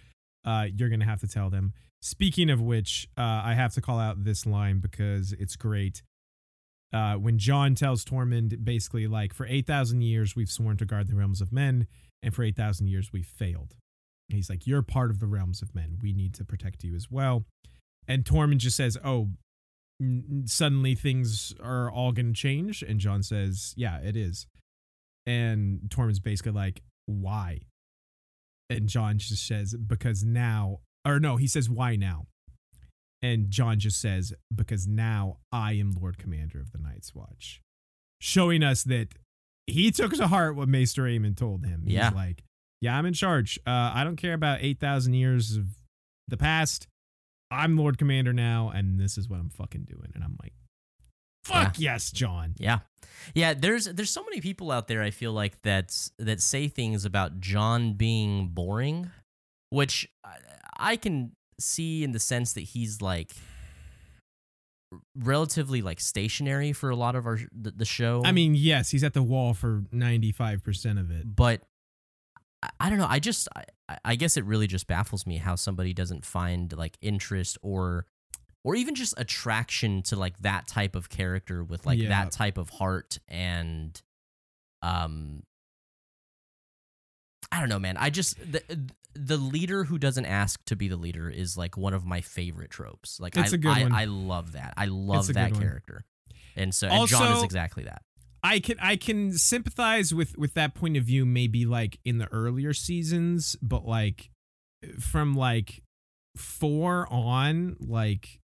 uh, you're gonna have to tell them. Speaking of which, uh, I have to call out this line because it's great. Uh, when Jon tells Tormund basically like for eight thousand years we've sworn to guard the realms of men, and for eight thousand years we've failed. He's like, you're part of the realms of men. We need to protect you as well. And Tormund just says, oh. n- Suddenly things are all going to change, and Jon says, "Yeah, it is." And Tormund's basically like, why? And Jon just says, because now, or no, he says, why now? And Jon just says, because now I am Lord Commander of the Night's Watch. Showing us that he took to heart what Maester Aemon told him. He's Yeah. like, yeah, I'm in charge. Uh, I don't care about 8,000 years of the past. I'm Lord Commander now, and this is what I'm fucking doing. And I'm like, fuck yes, Jon. yeah yeah there's there's so many people out there i feel like that's that say things about jon being boring which I, I can see in the sense that he's like relatively like stationary for a lot of our the, the show I mean, yes, he's at the wall for 95% of it. but I, I don't know. I just, I, I guess it really just baffles me how somebody doesn't find like interest or, or even just attraction to like that type of character with like Yeah. that type of heart and, um, I don't know, man. I just the the leader who doesn't ask to be the leader is like one of my favorite tropes. Like It's I, a good I, one. I love that. I love that good one. character, and so and Jon is exactly that. I can I can sympathize with with that point of view maybe like in the earlier seasons, but like from like 4 on like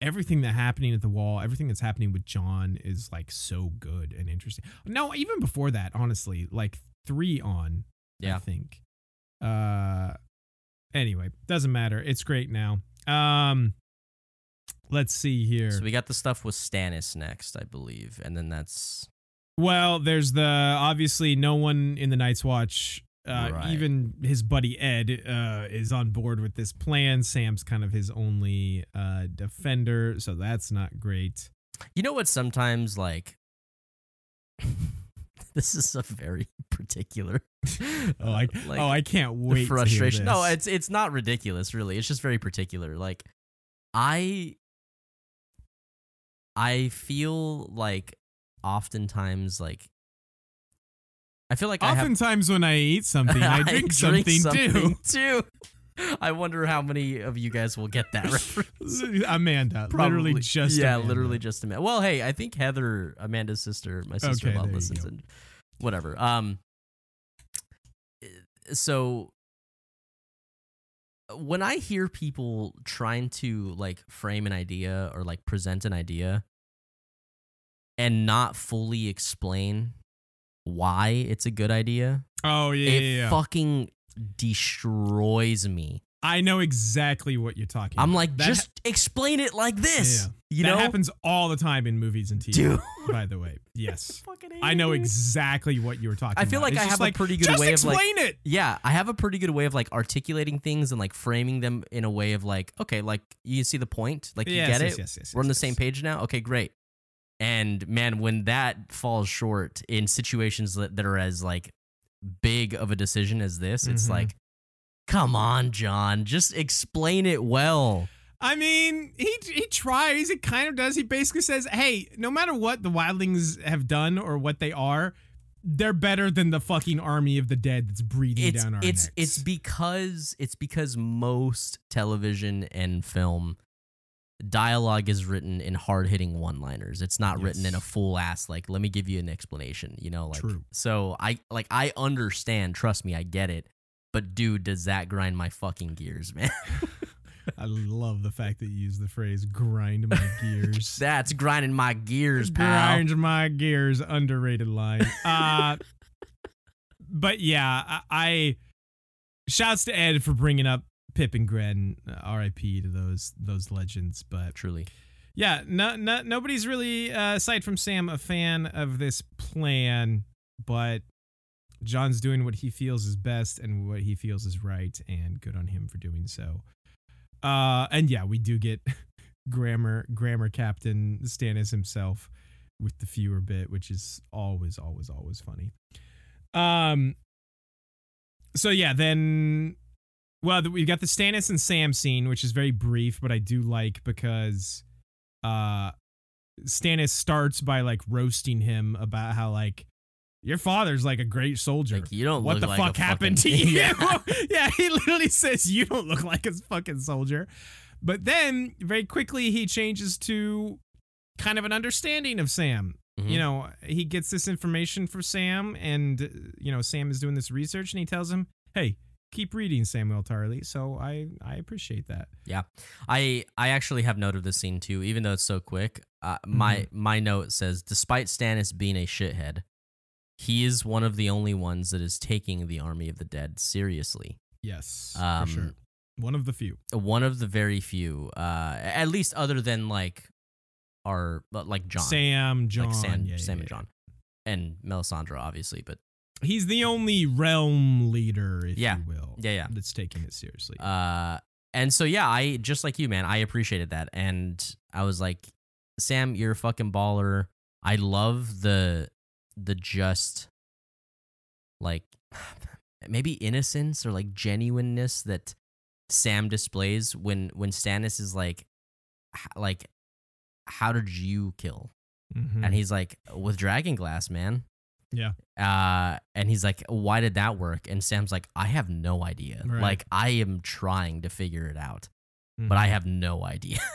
everything that happening at the wall, everything that's happening with Jon is like so good and interesting. No, even before that, honestly, like three on, I think. Uh, anyway, doesn't matter. It's great now. Um, let's see here. So we got the stuff with Stannis next, I believe, and then that's Well, there's the obviously no one in the Night's Watch, uh, Right. even his buddy Edd, uh, is on board with this plan. Sam's kind of his only uh, defender, so that's not great. you know what sometimes like this is a very particular Oh, I, like, oh, I can't wait. frustration. No, it's it's not ridiculous, really. It's just very particular. Like I I feel like oftentimes like I feel like I have Oftentimes when I eat something, I drink, something, too. too. I wonder how many of you guys will get that reference. Amanda, literally Probably- just yeah, Amanda. literally just Amanda. Well, hey, I think Heather, Amanda's sister, my sister in law there you listens and whatever. Um, so when I hear people trying to like frame an idea or like present an idea and not fully explain why it's a good idea, Oh yeah, it yeah, yeah. fucking destroys me. I know exactly what you're talking. I'm about. like, That just explain it like this. Yeah. You that know, happens all the time in movies and TV. dude. By the way, yes, hate I know exactly what you were talking. I feel about. like It's I have like, a pretty good way of like explain it. yeah, I have a pretty good way of like articulating things and like framing them in a way of like okay, like you see the point, like you Yes, get yes, it. yes, yes, We're on the same page now. Okay, great. And man, when that falls short in situations that, that are as like big of a decision as this, it's Mhm. like, come on, Jon, just explain it well. I mean, he he tries. He kind of does. He basically says, "Hey, no matter what the wildlings have done or what they are, they're better than the fucking army of the dead that's breathing it's down our it's necks." it's because it's because most television and film dialogue is written in hard-hitting one-liners it's not written in a full ass like let me give you an explanation you know like True. so i like i understand trust me i get it but dude does that grind my fucking gears man I love the fact that you use the phrase "grind my gears." that's grinding my gears pal Grind my gears. Underrated line. Uh, but yeah, I, I shouts to Edd for bringing up Pyp and Grenn. Uh, R.I.P. to those those legends. But truly yeah, no, no, nobody's really, uh, aside from Sam, a fan of this plan. But Jon's doing what he feels is best and what he feels is right, and good on him for doing so. Uh, and yeah, we do get grammar grammar captain Stannis himself with the fewer bit, which is always, always, always funny. Um. So yeah, then well, we've got the Stannis and Sam scene, which is very brief, but I do like because uh Stannis starts by like roasting him about how like your father's like a great soldier. like you don't what the like fuck happened to you? Yeah. yeah, he literally says you don't look like a fucking soldier. But then very quickly he changes to kind of an understanding of Sam. Mhm. You know, he gets this information from Sam and uh, you know, Sam is doing this research and he tells him, "Hey, keep reading Samuel Tarly." So I I appreciate that. Yeah, I I actually have note of this scene too, even though it's so quick. Uh, my Mm-hmm. my note says, despite Stannis being a shithead, he is one of the only ones that is taking the army of the dead seriously. Yes, Um, for sure. One of the few. One of the very few, uh, at least other than like our like Jon, Sam, Jon, like Sam, yeah, Sam yeah, and Jon, and Melisandre, obviously. But He's the only realm leader, if Yeah. you will, yeah, yeah. that's taking it seriously. Uh, and so yeah, I just like you, man. I appreciated that, and I was like, Sam, you're a fucking baller. I love the the just like maybe innocence or like genuineness that Sam displays when when Stannis is like, like, how did you kill? Mhm. And he's like, with dragon glass, man. Yeah. Uh, and he's like, why did that work? And Sam's like, I have no idea. Right. Like, I am trying to figure it out, but I Mhm. have no idea.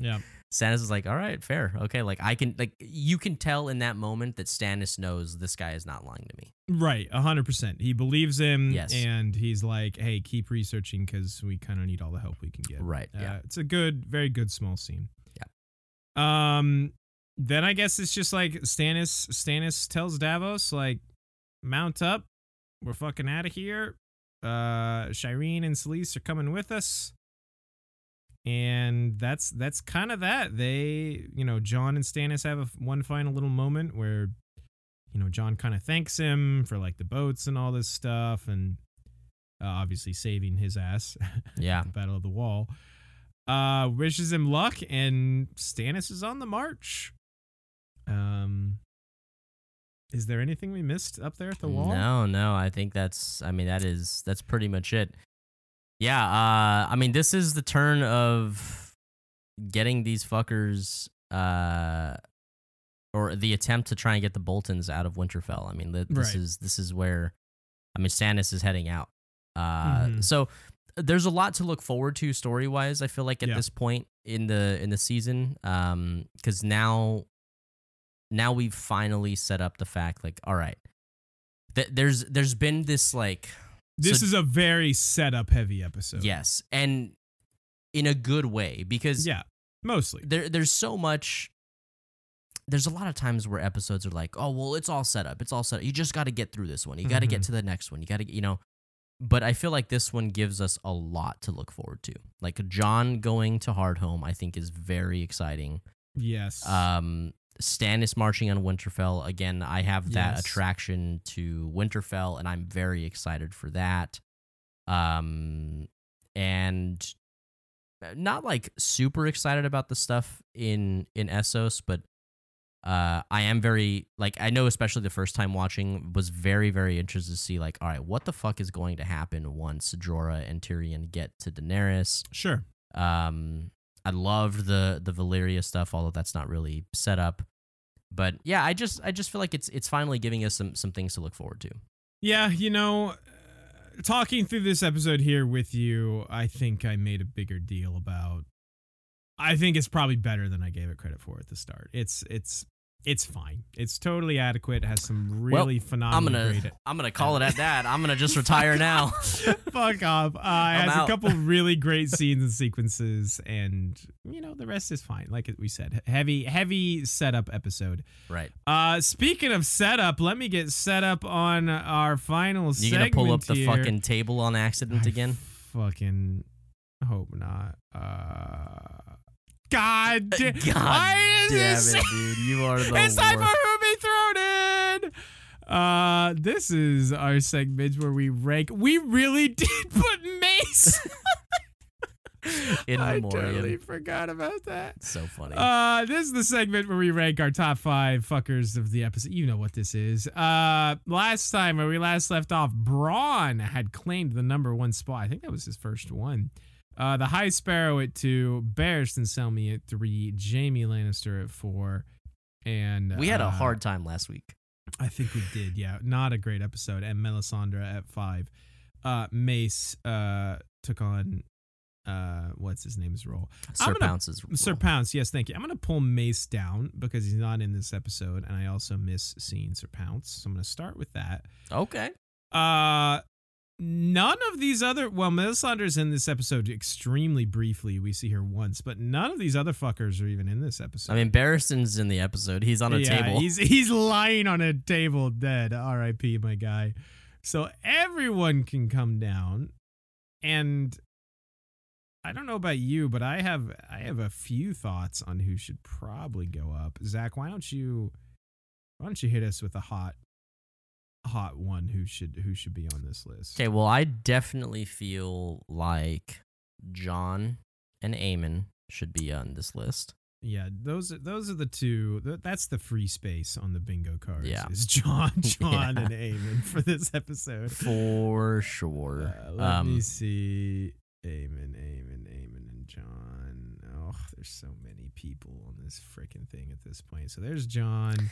Yeah. Stannis is like, all right, fair. Okay. Like, I can, like, you can tell in that moment that Stannis knows this guy is not lying to me. Right, a hundred percent. He believes him, Yes. and he's like, "Hey, keep researching because we kind of need all the help we can get." Right. Uh, yeah. it's a good, very good small scene. Yeah. Um, then I guess it's just like Stannis. Stannis tells Davos like, "Mount up, we're fucking out of here." Uh, Shireen and Selyse are coming with us, and that's that's kind of that. They, you know, Jon and Stannis have a, one final little moment where, you know, Jon kind of thanks him for like the boats and all this stuff, and uh, obviously saving his ass. Yeah. Battle of the Wall. Uh, wishes him luck, and Stannis is on the march. Um, is there anything we missed up there at the wall? No, no. I think that's. I mean, that is that's pretty much it. Yeah. Uh, I mean, this is the turn of getting these fuckers. Uh, or the attempt to try and get the Boltons out of Winterfell. I mean, th- this Right. is this is where, I mean, Stannis is heading out. Uh, Mhm. so there's a lot to look forward to story wise. I feel like at Yeah. this point in the in the season, um, because now, now we've finally set up the fact like, all right, th- there's there's been this like This So- is a very setup heavy episode. yes, and in a good way because Yeah. Mostly. there there's so much there's a lot of times where episodes are like oh well it's all set up it's all set up you just got to get through this one you got to get Mhm. to the next one you got to you know but i feel like this one gives us a lot to look forward to like jon going to hardhome i think is very exciting Yes. um stannis marching on winterfell again i have that Yes. attraction to winterfell and i'm very excited for that um and not like super excited about the stuff in in essos but uh i am very like i know especially the first time watching was very very interested to see like all right what the fuck is going to happen once Jorah and Tyrion get to Daenerys sure. um, I loved the the Valyria stuff, although that's not really set up. But yeah, I just I just feel like it's it's finally giving us some some things to look forward to. Yeah, you know, uh, talking through this episode here with you, I think I made a bigger deal about. I think it's probably better than I gave it credit for at the start. It's it's it's fine. It's totally adequate. It has some really phenomenal. I'm gonna great. I'm gonna call it at that. I'm gonna just retire now. Fuck off. Uh, it has a couple really great scenes and sequences, and you know the rest is fine. Like we said, heavy heavy setup episode. right. Uh, speaking of setup, let me get set up on our final. You gonna pull up the here. fucking table on accident I again? Fucking I hope not. Uh, God, da- God why is Damn this? it, dude! You are the it's time for. Who Be Thrown In. Uh, this is our segment where we rank. We really did put Mace. In I memoriam. totally forgot about that. So funny. Uh, this is the segment where we rank our top five fuckers of the episode. You know what this is. Uh, last time where we last left off, Bronn had claimed the number one spot. I think that was his first one. Uh, the High Sparrow at two, Barristan Selmy at three, Jaime Lannister at four, and we had a uh, hard time last week. I think we did, yeah. Not a great episode. And Melisandre at five. Uh, Mace uh took on uh what's his name's role. Sir gonna- Pounce's Sir. Pounce, yes, thank you. I'm gonna pull Mace down because he's not in this episode, and I also miss seeing Sir Pounce. So I'm gonna start with that. Okay. Uh none of these other well, Melisandre's in this episode extremely briefly. We see her once, but none of these other fuckers are even in this episode. I mean, Barristan's in the episode. He's on a yeah, table. He's he's lying on a table dead. R.I.P. My guy. So everyone can come down, and I don't know about you, but I have I have a few thoughts on who should probably go up. Zach, why don't you why don't you hit us with a hot hot one who should who should be on this list? Okay, well, I definitely feel like Jon and Aemon should be on this list. Yeah, those are those are the two. That's the free space on the bingo cards. Yeah. is Jon, Jon, Yeah. and Aemon for this episode. For sure. Uh, let me Um, see. Aemon, Aemon, Aemon, and Jon. Oh, there's so many people on this freaking thing at this point. So there's Jon.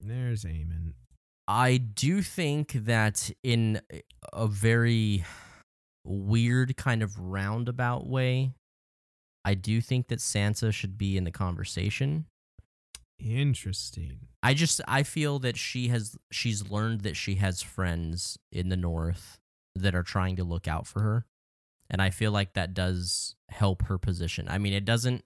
There's Aemon. I do think that in a very weird kind of roundabout way, I do think that Sansa should be in the conversation. Interesting. I just I feel that she has she's learned that she has friends in the north that are trying to look out for her. And I feel like that does help her position. I mean, it doesn't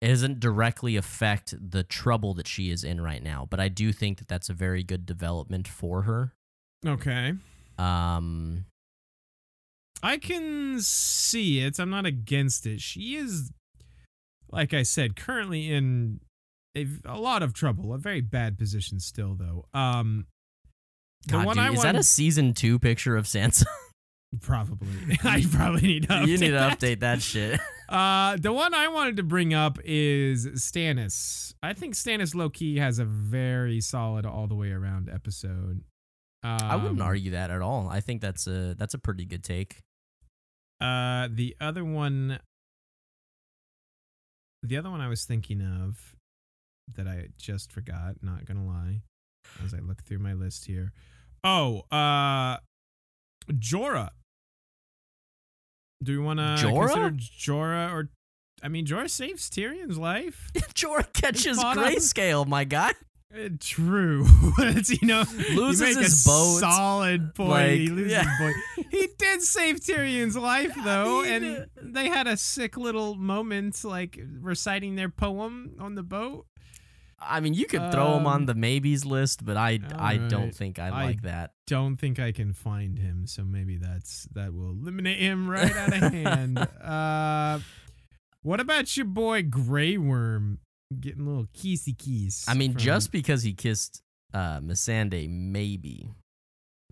it doesn't directly affect the trouble that she is in right now, but I do think that that's a very good development for her. Okay. Um, I can see it. I'm not against it. She is, like I said, currently in a, a lot of trouble. A very bad position still, though. Um, the God, one dude, I is that a season two picture of Sansa? probably. I probably need to. you need to that. update that shit. Uh, the one I wanted to bring up is Stannis. I think Stannis low key has a very solid all the way around episode. Um, I wouldn't argue that at all. I think that's a that's a pretty good take. Uh, the other one, the other one I was thinking of that I just forgot. Not gonna lie, as I look through my list here. Oh, uh, Jorah. Do we want to consider Jorah or? I mean, Jorah saves Tyrion's life. Jorah catches grayscale, my guy. Uh, True. You know, Loses you his a boat. Solid point. Like, he loses yeah. point. He did save Tyrion's life though, He and they had a sick little moment, like reciting their poem on the boat. I mean, you could throw him on Um, the maybes list, but I I don't think I, I- like that. Don't think I can find him, so maybe that's that will eliminate him right out of hand. Uh, what about your boy Grey Worm getting a little kissy keys? I mean, from- just because he kissed uh maybe,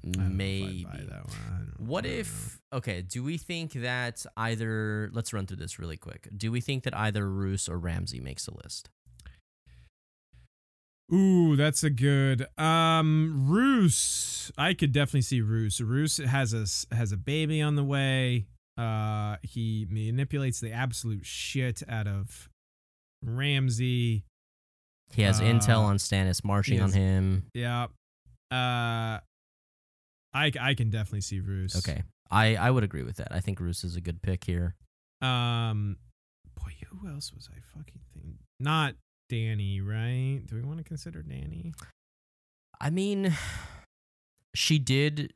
if maybe. buy that one. I don't- What I don't know. if okay, do we think that either let's run through this really quick. Do we think that either Roose or Ramsay makes a list? Ooh, that's a good. Um, Roose. I could definitely see Roose. Roose has a has a baby on the way. Uh, he manipulates the absolute shit out of Ramsay. He has Uh, intel on Stannis marching on him. Yeah. Uh, I I can definitely see Roose. Okay. I, I would agree with that. I think Roose is a good pick here. Um, boy, who else was I fucking thinking? Not Dany, right? Do we want to consider Dany? I mean, she did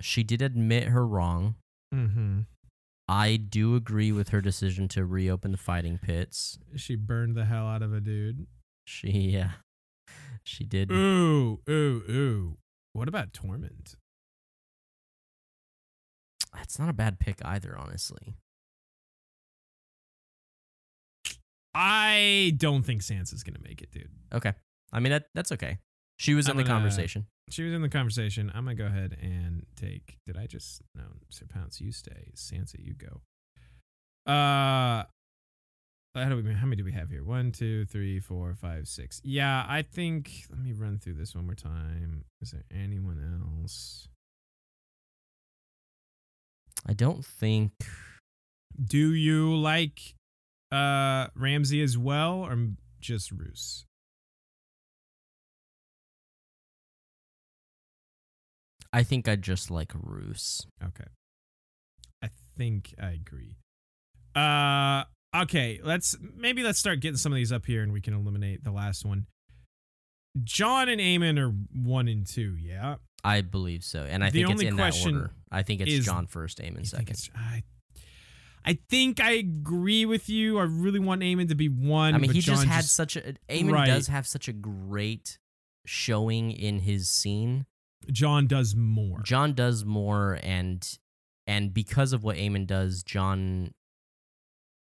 she did admit her wrong. Mm-hmm. I do agree with her decision to reopen the fighting pits. She burned the hell out of a dude. She yeah. She did Ooh, ooh, ooh. What about Tormund? It's not a bad pick either, honestly. I don't think Sansa's gonna make it, dude. Okay. I mean that that's okay. She was in I'm the gonna- conversation. She was in the conversation. I'm gonna go ahead and take. Did I just no? Sir Pounce, you stay. Sansa, you go. Uh, how do we? How many do we have here? One, two, three, four, five, six. Yeah, I think. Let me run through this one more time. Is there anyone else? I don't think Do you like uh Ramsay as well, or just Roose? I think I just like Roose. Okay. I think I agree. Uh okay, let's maybe let's start getting some of these up here and we can eliminate the last one. Jon and Aemon are one and two, yeah. I believe so. And I The think it's in that order. I think it's Jon first, Aemon second. I, I think I agree with you. I really want Aemon to be one. I mean, but he just Jon had such a Aemon Right. does have such a great showing in his scene. Jon does more. Jon does more and and because of what Aemon does, Jon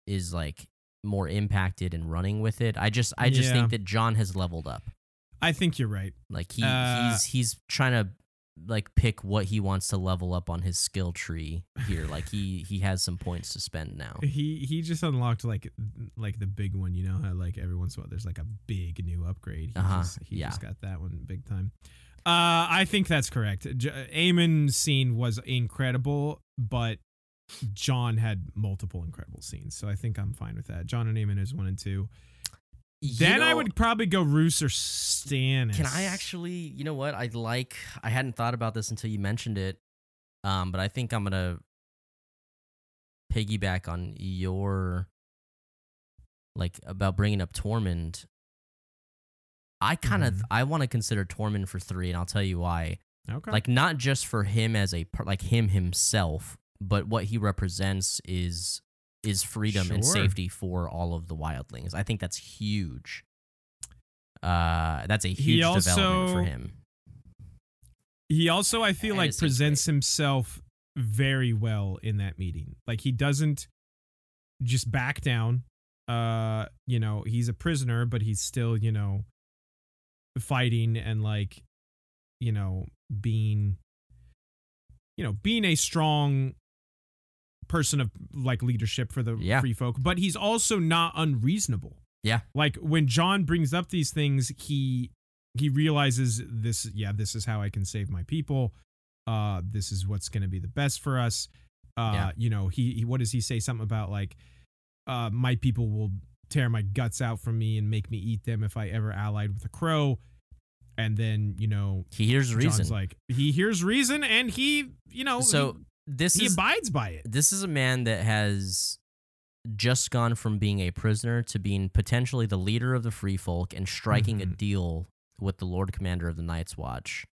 is like more impacted and running with it. I just I just Yeah. think that Jon has leveled up. I think you're right. Like he Uh, he's he's trying to like pick what he wants to level up on his skill tree here. like he he has some points to spend now. He he just unlocked like like the big one. You know how like every once in a while there's like a big new upgrade. He, Uh-huh, just, he yeah. just got that one big time. Uh, I think that's correct. J- Aemon's scene was incredible, but Jon had multiple incredible scenes, so I think I'm fine with that. Jon and Aemon is one and two. Then I would probably go Roose or Stannis. Can I actually, you know what? I like I hadn't thought about this until you mentioned it. Um, but I think I'm gonna piggyback on your like about bringing up Tormund. I kind of Mhm. I want to consider Tormund for 3 and I'll tell you why. Okay. Like not just for him as a like him himself, but what he represents is is freedom and safety for all of the wildlings. I think that's huge. Uh, that's a huge development for him. He also, I feel And like, presents great. himself very well in that meeting. Like he doesn't just back down. Uh, you know, he's a prisoner, but he's still, you know, fighting and like, you know, being, you know, being a strong person of like leadership for the Yeah. free folk. But he's also not unreasonable. Yeah. Like when Jon brings up these things, he he realizes this yeah this is how i can save my people uh this is what's going to be the best for us uh Yeah. you know he, he what does he say something about like uh my people will tear my guts out from me and make me eat them if i ever allied with a crow and then you know He hears reason. like he hears reason and he you know so this he, he is abides by it this is a man that has just gone from being a prisoner to being potentially the leader of the free folk and striking a Mhm. deal with the Lord Commander of the Night's Watch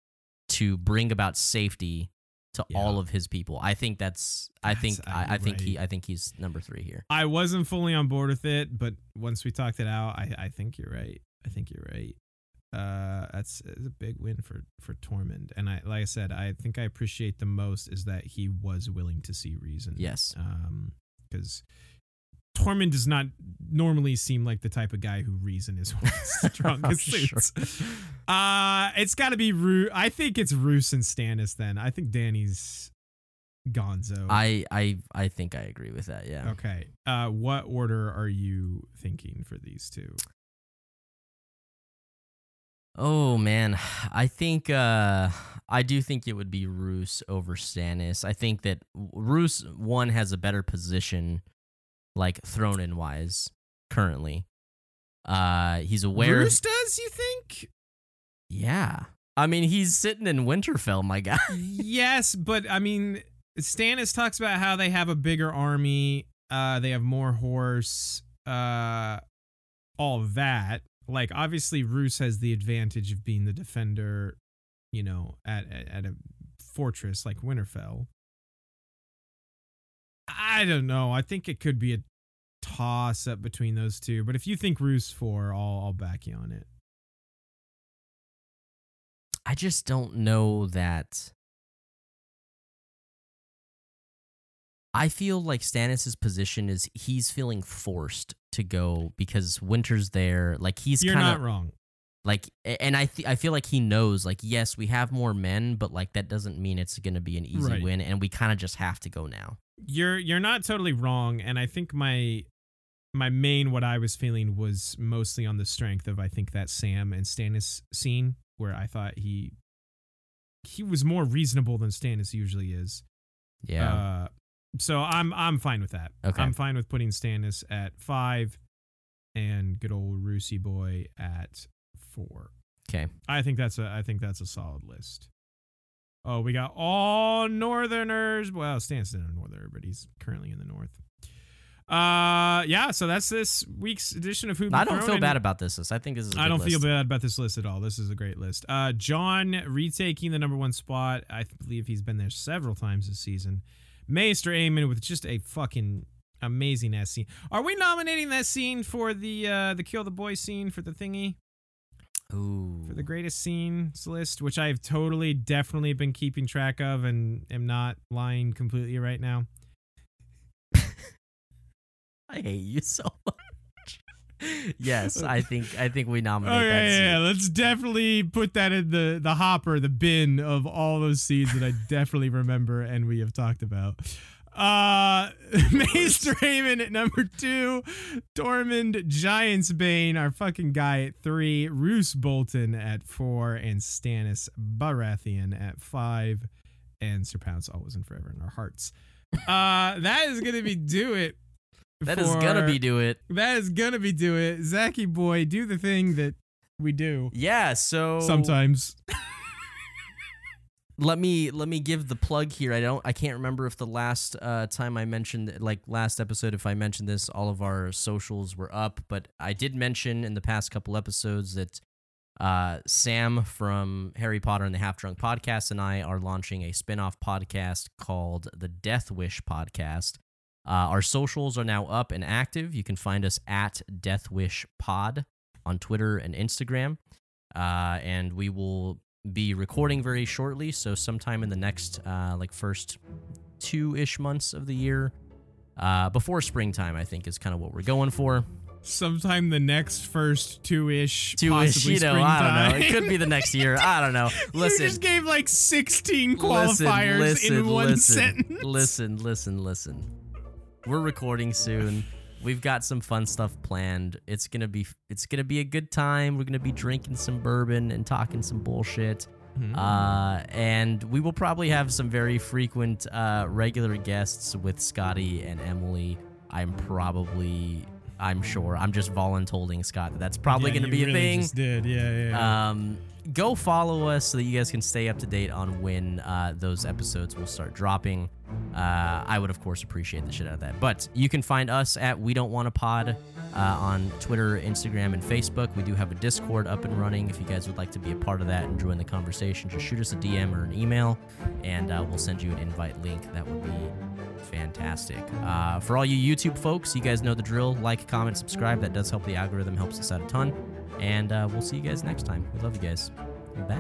to bring about safety to Yeah. all of his people. I think that's. I think. I, I think he. I think he's number three here. i wasn't fully on board with it but once we talked it out i i think you're right i think you're right uh that's, that's a big win for for tormund and i like i said i think i appreciate the most is that he was willing to see reason Yes. um because tormund does not normally seem like the type of guy who reason is one of his strongest Sure. suits uh it's got to be Ru- i think it's roose and stannis then i think dany's gonzo I. I. I think I agree with that. Yeah. Okay. Uh, what order are you thinking for these two? Oh man, I think uh I do think it would be Roose over Stannis. I think that Roose one has a better position, like throne in wise, currently. Uh he's aware. Roose does, you think? Yeah, I mean he's sitting in Winterfell, my guy. yes, but I mean, Stannis talks about how they have a bigger army. Uh, they have more horse. Uh, all that. Like, obviously, Roose has the advantage of being the defender. You know, at at, a fortress like Winterfell. I don't know. I think it could be a toss up between those two. But if you think Roose four, I'll I'll back you on it. I just don't know that. I feel like Stannis' position is he's feeling forced to go because Winter's there. Like he's You're kind not wrong. like, and I th- I feel like he knows. Like, yes, we have more men, but like that doesn't mean it's gonna be an easy Right. win, and we kind of just have to go now. you're you're not totally wrong and i think my my main what i was feeling was mostly on the strength of i think that sam and stannis scene where i thought he he was more reasonable than stannis usually is Yeah. uh so i'm i'm fine with that Okay. i'm fine with putting stannis at five and good old Roosy boy at four okay. I think that's a I think that's a solid list. Oh, we got all Northerners. Well, Stan's in a Northerner, but he's currently in the North. Uh, yeah. So that's this week's edition of Who. I don't Thrown, feel bad about this list. I think this is. I I don't feel bad about this list at all. This is a great list. Uh, Jon retaking the number one spot. I believe he's been there several times this season. Maester Aemon with just a fucking amazing ass scene. Are we nominating that scene for the uh the kill the boy scene for the thingy? Ooh. for the greatest scenes list, which I've totally, definitely been keeping track of and am not lying completely right now. I hate you so much. Yes, I think I think we nominate Okay, that. yeah, yeah, let's definitely put that in the the hopper, the bin of all those seeds that I definitely remember and we have talked about. Uh, Maester Aemon at number two, Tormund Giants Bane, our fucking guy at three, Roose Bolton at four, and Stannis Baratheon at five, and Sir Pounce always and forever in our hearts. Uh, that is gonna be do it. That is gonna be do it. that is gonna be do it. Zachy boy, do the thing that we do Yeah. So sometimes. let me let me give the plug here. I don't I can't remember if the last uh, time I mentioned like last episode if I mentioned this all of our socials were up, but I did mention in the past couple episodes that uh, Sam from Harry Potter and the Half Drunk podcast and I are launching a spin-off podcast called the Death Wish podcast. Uh, our socials are now up and active. You can find us at Deathwish Pod on Twitter and Instagram. Uh, and we will be recording very shortly. So, sometime in the next, uh, like, first two ish months of the year, uh, before springtime, I think is kind of what we're going for. Sometime the next first two ish, Two ish, you know, I don't know. It could be the next year. I don't know. Listen, you just gave like 16 listen, qualifiers listen, in one listen, sentence. Listen, listen, listen. We're recording soon. We've got some fun stuff planned. It's gonna be it's gonna be a good time. We're gonna be drinking some bourbon and talking some bullshit. Hmm. Uh, and we will probably have some very frequent uh, regular guests with Scotty and Emily. I'm probably, I'm sure, I'm just voluntolding Scott that that's probably Yeah, going to be a really thing. Just did, yeah, yeah. yeah. Um, go follow us so that you guys can stay up to date on when uh, those episodes will start dropping. Uh, I would, of course, appreciate the shit out of that. But you can find us at We Don't Want a Pod uh, on Twitter, Instagram, and Facebook. We do have a Discord up and running. If you guys would like to be a part of that and join the conversation, just shoot us a DM or an email, and uh, we'll send you an invite link. That would be fantastic. Uh, for all you YouTube folks, you guys know the drill. Like, comment, subscribe. That does help the algorithm, helps us out a ton. And uh, we'll see you guys next time. We love you guys. Bye.